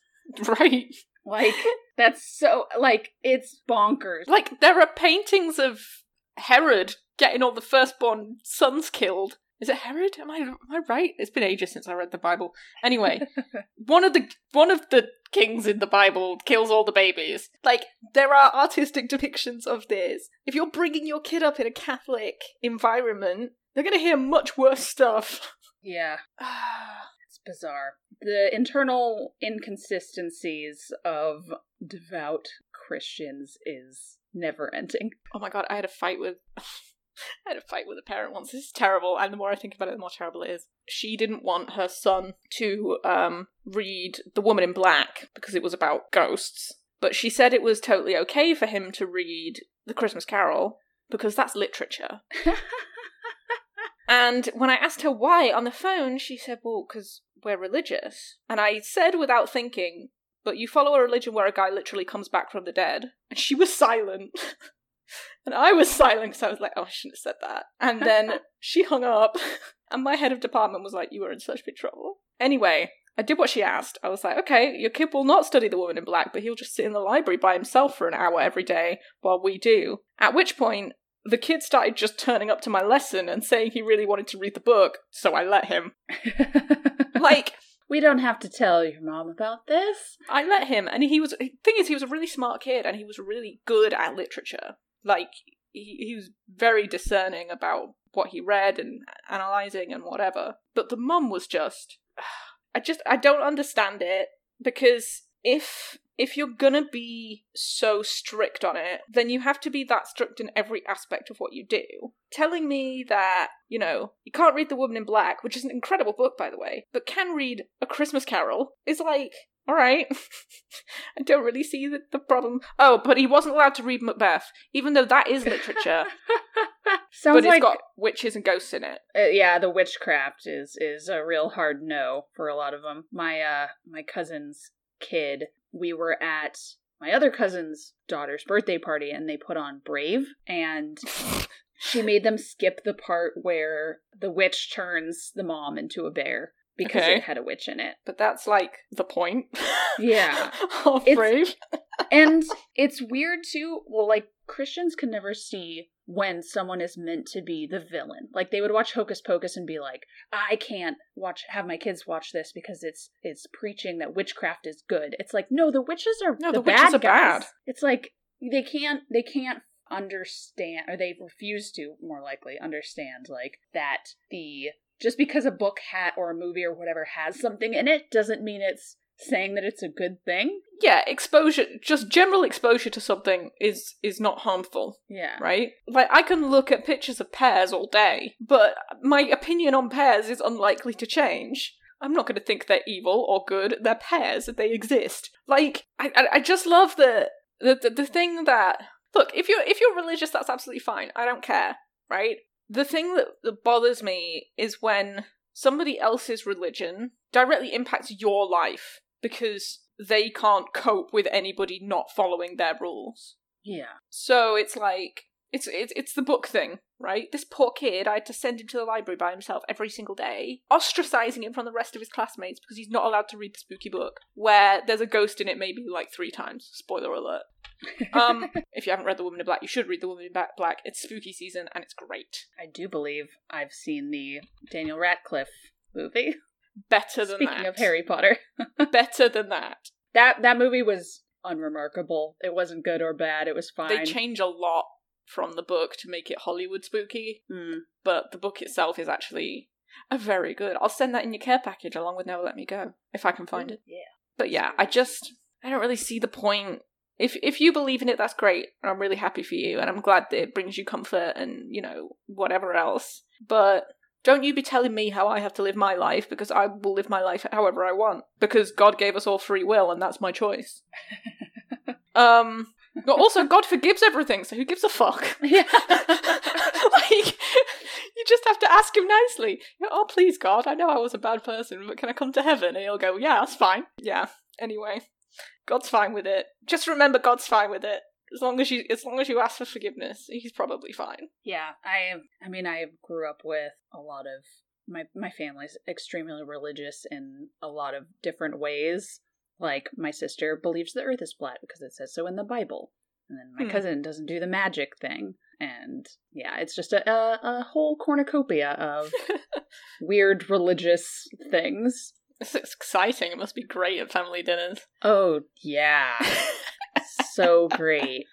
Right. Like, that's so, like, it's bonkers. Like, there are paintings of Herod getting all the firstborn sons killed. Is it Herod? Am I am I right? It's been ages since I read the Bible. Anyway, one of the one of the kings in the Bible kills all the babies. Like there are artistic depictions of this. If you're bringing your kid up in a Catholic environment, they're going to hear much worse stuff. Yeah. Ah. It's bizarre. The internal inconsistencies of devout Christians is never ending. oh my god, I had a fight with I had a fight with a parent once. This is terrible, and the more I think about it, the more terrible it is. She didn't want her son to um, read The Woman in Black because it was about ghosts, but she said it was totally okay for him to read The Christmas Carol because that's literature. And when I asked her why on the phone, she said, well, because we're religious. And I said without thinking, but you follow a religion where a guy literally comes back from the dead. And she was silent. and I was silent because I was like, oh, I shouldn't have said that. And then she hung up. And my head of department was like, you are in such big trouble. Anyway, I did what she asked. I was like, okay, your kid will not study The Woman in Black, but he'll just sit in the library by himself for an hour every day while we do. At which point, the kid started just turning up to my lesson and saying he really wanted to read the book, so I let him. Like, we don't have to tell your mom about this. I let him, and he was. The thing is, he was a really smart kid, and he was really good at literature. Like, he, he was very discerning about what he read and analyzing and whatever. But the mum was just. I just. I don't understand it because if if you're gonna be so strict on it, then you have to be that strict in every aspect of what you do. Telling me that, you know, you can't read The Woman in Black, which is an incredible book, by the way, but can read A Christmas Carol, is like, alright. I don't really see the, the problem. Oh, but he wasn't allowed to read Macbeth, even though that is literature, Sounds but it's like got witches and ghosts in it. Uh, yeah, the witchcraft is is a real hard no for a lot of them. My uh my cousin's kid, we were at my other cousin's daughter's birthday party and they put on Brave and she made them skip the part where the witch turns the mom into a bear because Okay. it had a witch in it. But that's like the point. Yeah. of Brave. And it's weird too. Well, like Christians can never see when someone is meant to be the villain. Like they would watch Hocus Pocus and be like, "I can't watch have my kids watch this because it's it's preaching that witchcraft is good." It's like, no, the witches are No, the, the witches bad are guys. bad. It's like they can't they can't understand or they refuse to more likely understand like that the just because a book hat or a movie or whatever has something in it doesn't mean it's saying that it's a good thing. yeah, exposure, just general exposure to something is is not harmful, Yeah. right? Like I can look at pictures of pears all day, but my opinion on pears is unlikely to change. I'm not going to think they're evil or good. They're pears. They exist. Like I, I, just love the, the the the thing that look. If you're if you're religious, that's absolutely fine. I don't care, right? The thing that, that bothers me is when somebody else's religion directly impacts your life because they can't cope with anybody not following their rules. Yeah. So it's like it's it's it's the book thing, right? This poor kid, I had to send him to the library by himself every single day, ostracizing him from the rest of his classmates because he's not allowed to read the spooky book, where there's a ghost in it maybe like three times. Spoiler alert. Um, if you haven't read The Woman in Black, you should read The Woman in Black. It's spooky season and it's great. I do believe I've seen the Daniel Radcliffe movie. Better than Speaking that. of Harry Potter, Better than that. that that movie was unremarkable. It wasn't good or bad. It was fine. They change a lot from the book to make it Hollywood spooky. Mm. but the book itself is actually a very good. I'll send that in your care package along with Never Let Me Go if I can find it. Yeah. But yeah, I just I don't really see the point. If if you believe in it, that's great. I'm really happy for you, and I'm glad that it brings you comfort and you know whatever else. But don't you be telling me how I have to live my life because I will live my life however I want because God gave us all free will and that's my choice. um. But also, God forgives everything, so who gives a fuck? Yeah. like you just have to ask him nicely. Oh please God, I know I was a bad person, but can I come to heaven? And he'll go, Yeah, that's fine. Yeah. Anyway. God's fine with it. Just remember God's fine with it. As long as you as long as you ask for forgiveness, he's probably fine. yeah. I I mean I grew up with a lot of my my family's extremely religious in a lot of different ways. Like my sister believes the earth is flat because it says so in the Bible. And then my Hmm. cousin doesn't do the magic thing. And yeah, it's just a, a, a whole cornucopia of weird religious things. It's exciting. It must be great at family dinners. Oh, yeah. so great.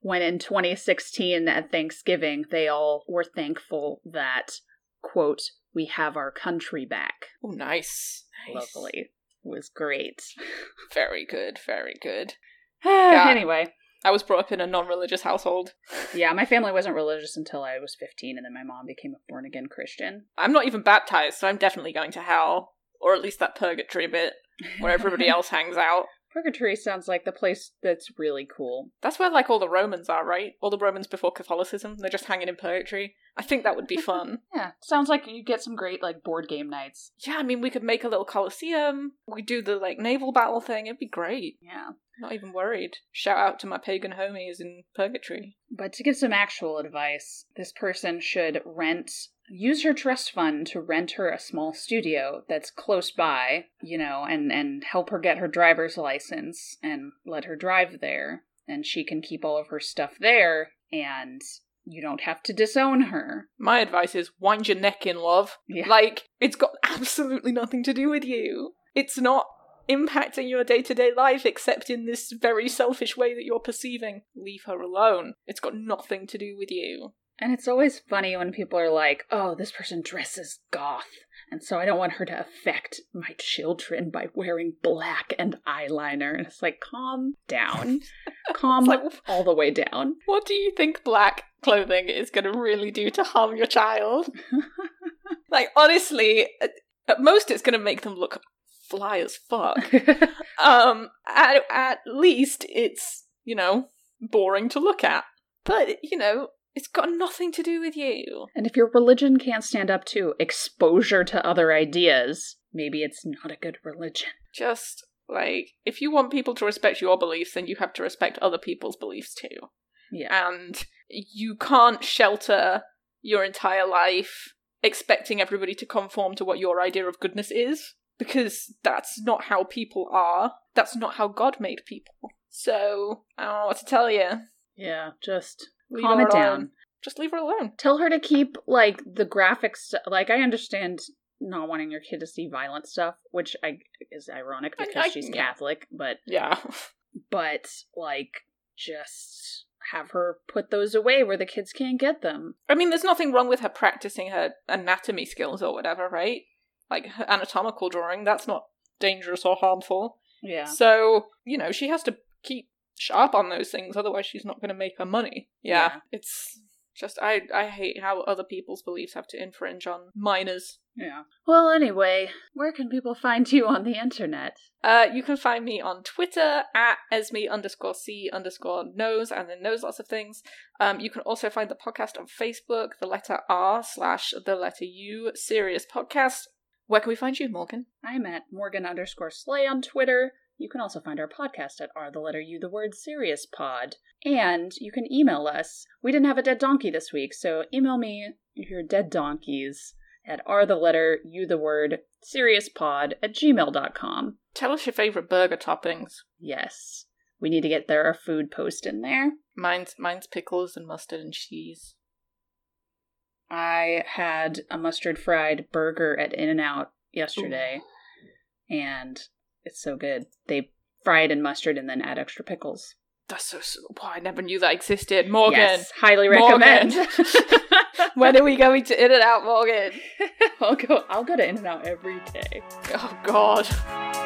When in 2016 at Thanksgiving, they all were thankful that, quote, we have our country back. oh, nice. nice. Lovely. Was great. Very good. Very good. Yeah. Anyway, I was brought up in a non-religious household. yeah, my family wasn't religious until I was 15, and then my mom became a born again Christian. I'm not even baptized, so I'm definitely going to hell, or at least that purgatory bit where everybody else hangs out. Purgatory sounds like the place that's really cool. That's where like all the Romans are, right? All the Romans before Catholicism, they're just hanging in purgatory. I think that would be fun. Yeah, sounds like you get some great like board game nights. yeah, I mean, we could make a little coliseum. We do the like naval battle thing. It'd be great. Yeah. Not even worried. Shout out to my pagan homies in purgatory. But to give some actual advice, this person should rent, use her trust fund to rent her a small studio that's close by, you know, and, and help her get her driver's license and let her drive there. And she can keep all of her stuff there, and you don't have to disown her. My advice is wind your neck in, love. Yeah. Like, it's got absolutely nothing to do with you. It's not impacting your day to day life except in this very selfish way that you're perceiving. Leave her alone. It's got nothing to do with you. And it's always funny when people are like, oh, this person dresses goth. And so I don't want her to affect my children by wearing black and eyeliner. And it's like, calm down. calm like- all the way down. What do you think black clothing is going to really do to harm your child? like, honestly, at, at most it's going to make them look fly as fuck. um, at, at least it's, you know, boring to look at. But, you know, it's got nothing to do with you. and if your religion can't stand up to exposure to other ideas, maybe it's not a good religion. Just, like, if you want people to respect your beliefs, then you have to respect other people's beliefs too. Yeah. and you can't shelter your entire life expecting everybody to conform to what your idea of goodness is because that's not how people are that's not how god made people so i don't know what to tell you Yeah, just leave calm her it alone. down. just leave her alone Tell her to keep, like, the graphics. Like, I understand not wanting your kid to see violent stuff, which I is ironic because I- she's yeah. Catholic, but yeah but like just have her put those away where the kids can't get them. i mean there's nothing wrong with her practicing her anatomy skills or whatever right like anatomical drawing that's not dangerous or harmful Yeah. So, you know, she has to keep sharp on those things, otherwise she's not gonna make her money. Yeah. Yeah. It's just I I hate how other people's beliefs have to infringe on minors. Yeah. Well, anyway, where can people find you on the internet? Uh you can find me on Twitter at Esme underscore C underscore knows and then knows lots of things. Um you can also find the podcast on Facebook, the letter R slash the letter U serious podcast. Where can we find you, Morgan? I'm at Morgan underscore Slay on Twitter. You can also find our podcast at R the letter U the word serious pod. And you can email us. We didn't have a dead donkey this week, so email me your dead donkeys at R the letter U the word serious pod at gmail.com. Tell us your favourite burger toppings. Yes. We need to get there a food post in there. Mine's mine's pickles and mustard and cheese. I had a mustard fried burger at In N Out yesterday, and it's so good. They fry it in mustard and then add extra pickles. That's so. wow, I never knew that existed. Morgan, Yes, highly Morgan. recommend. when are we going to In and Out, Morgan? I'll go. I'll go to In N Out every day. Oh God.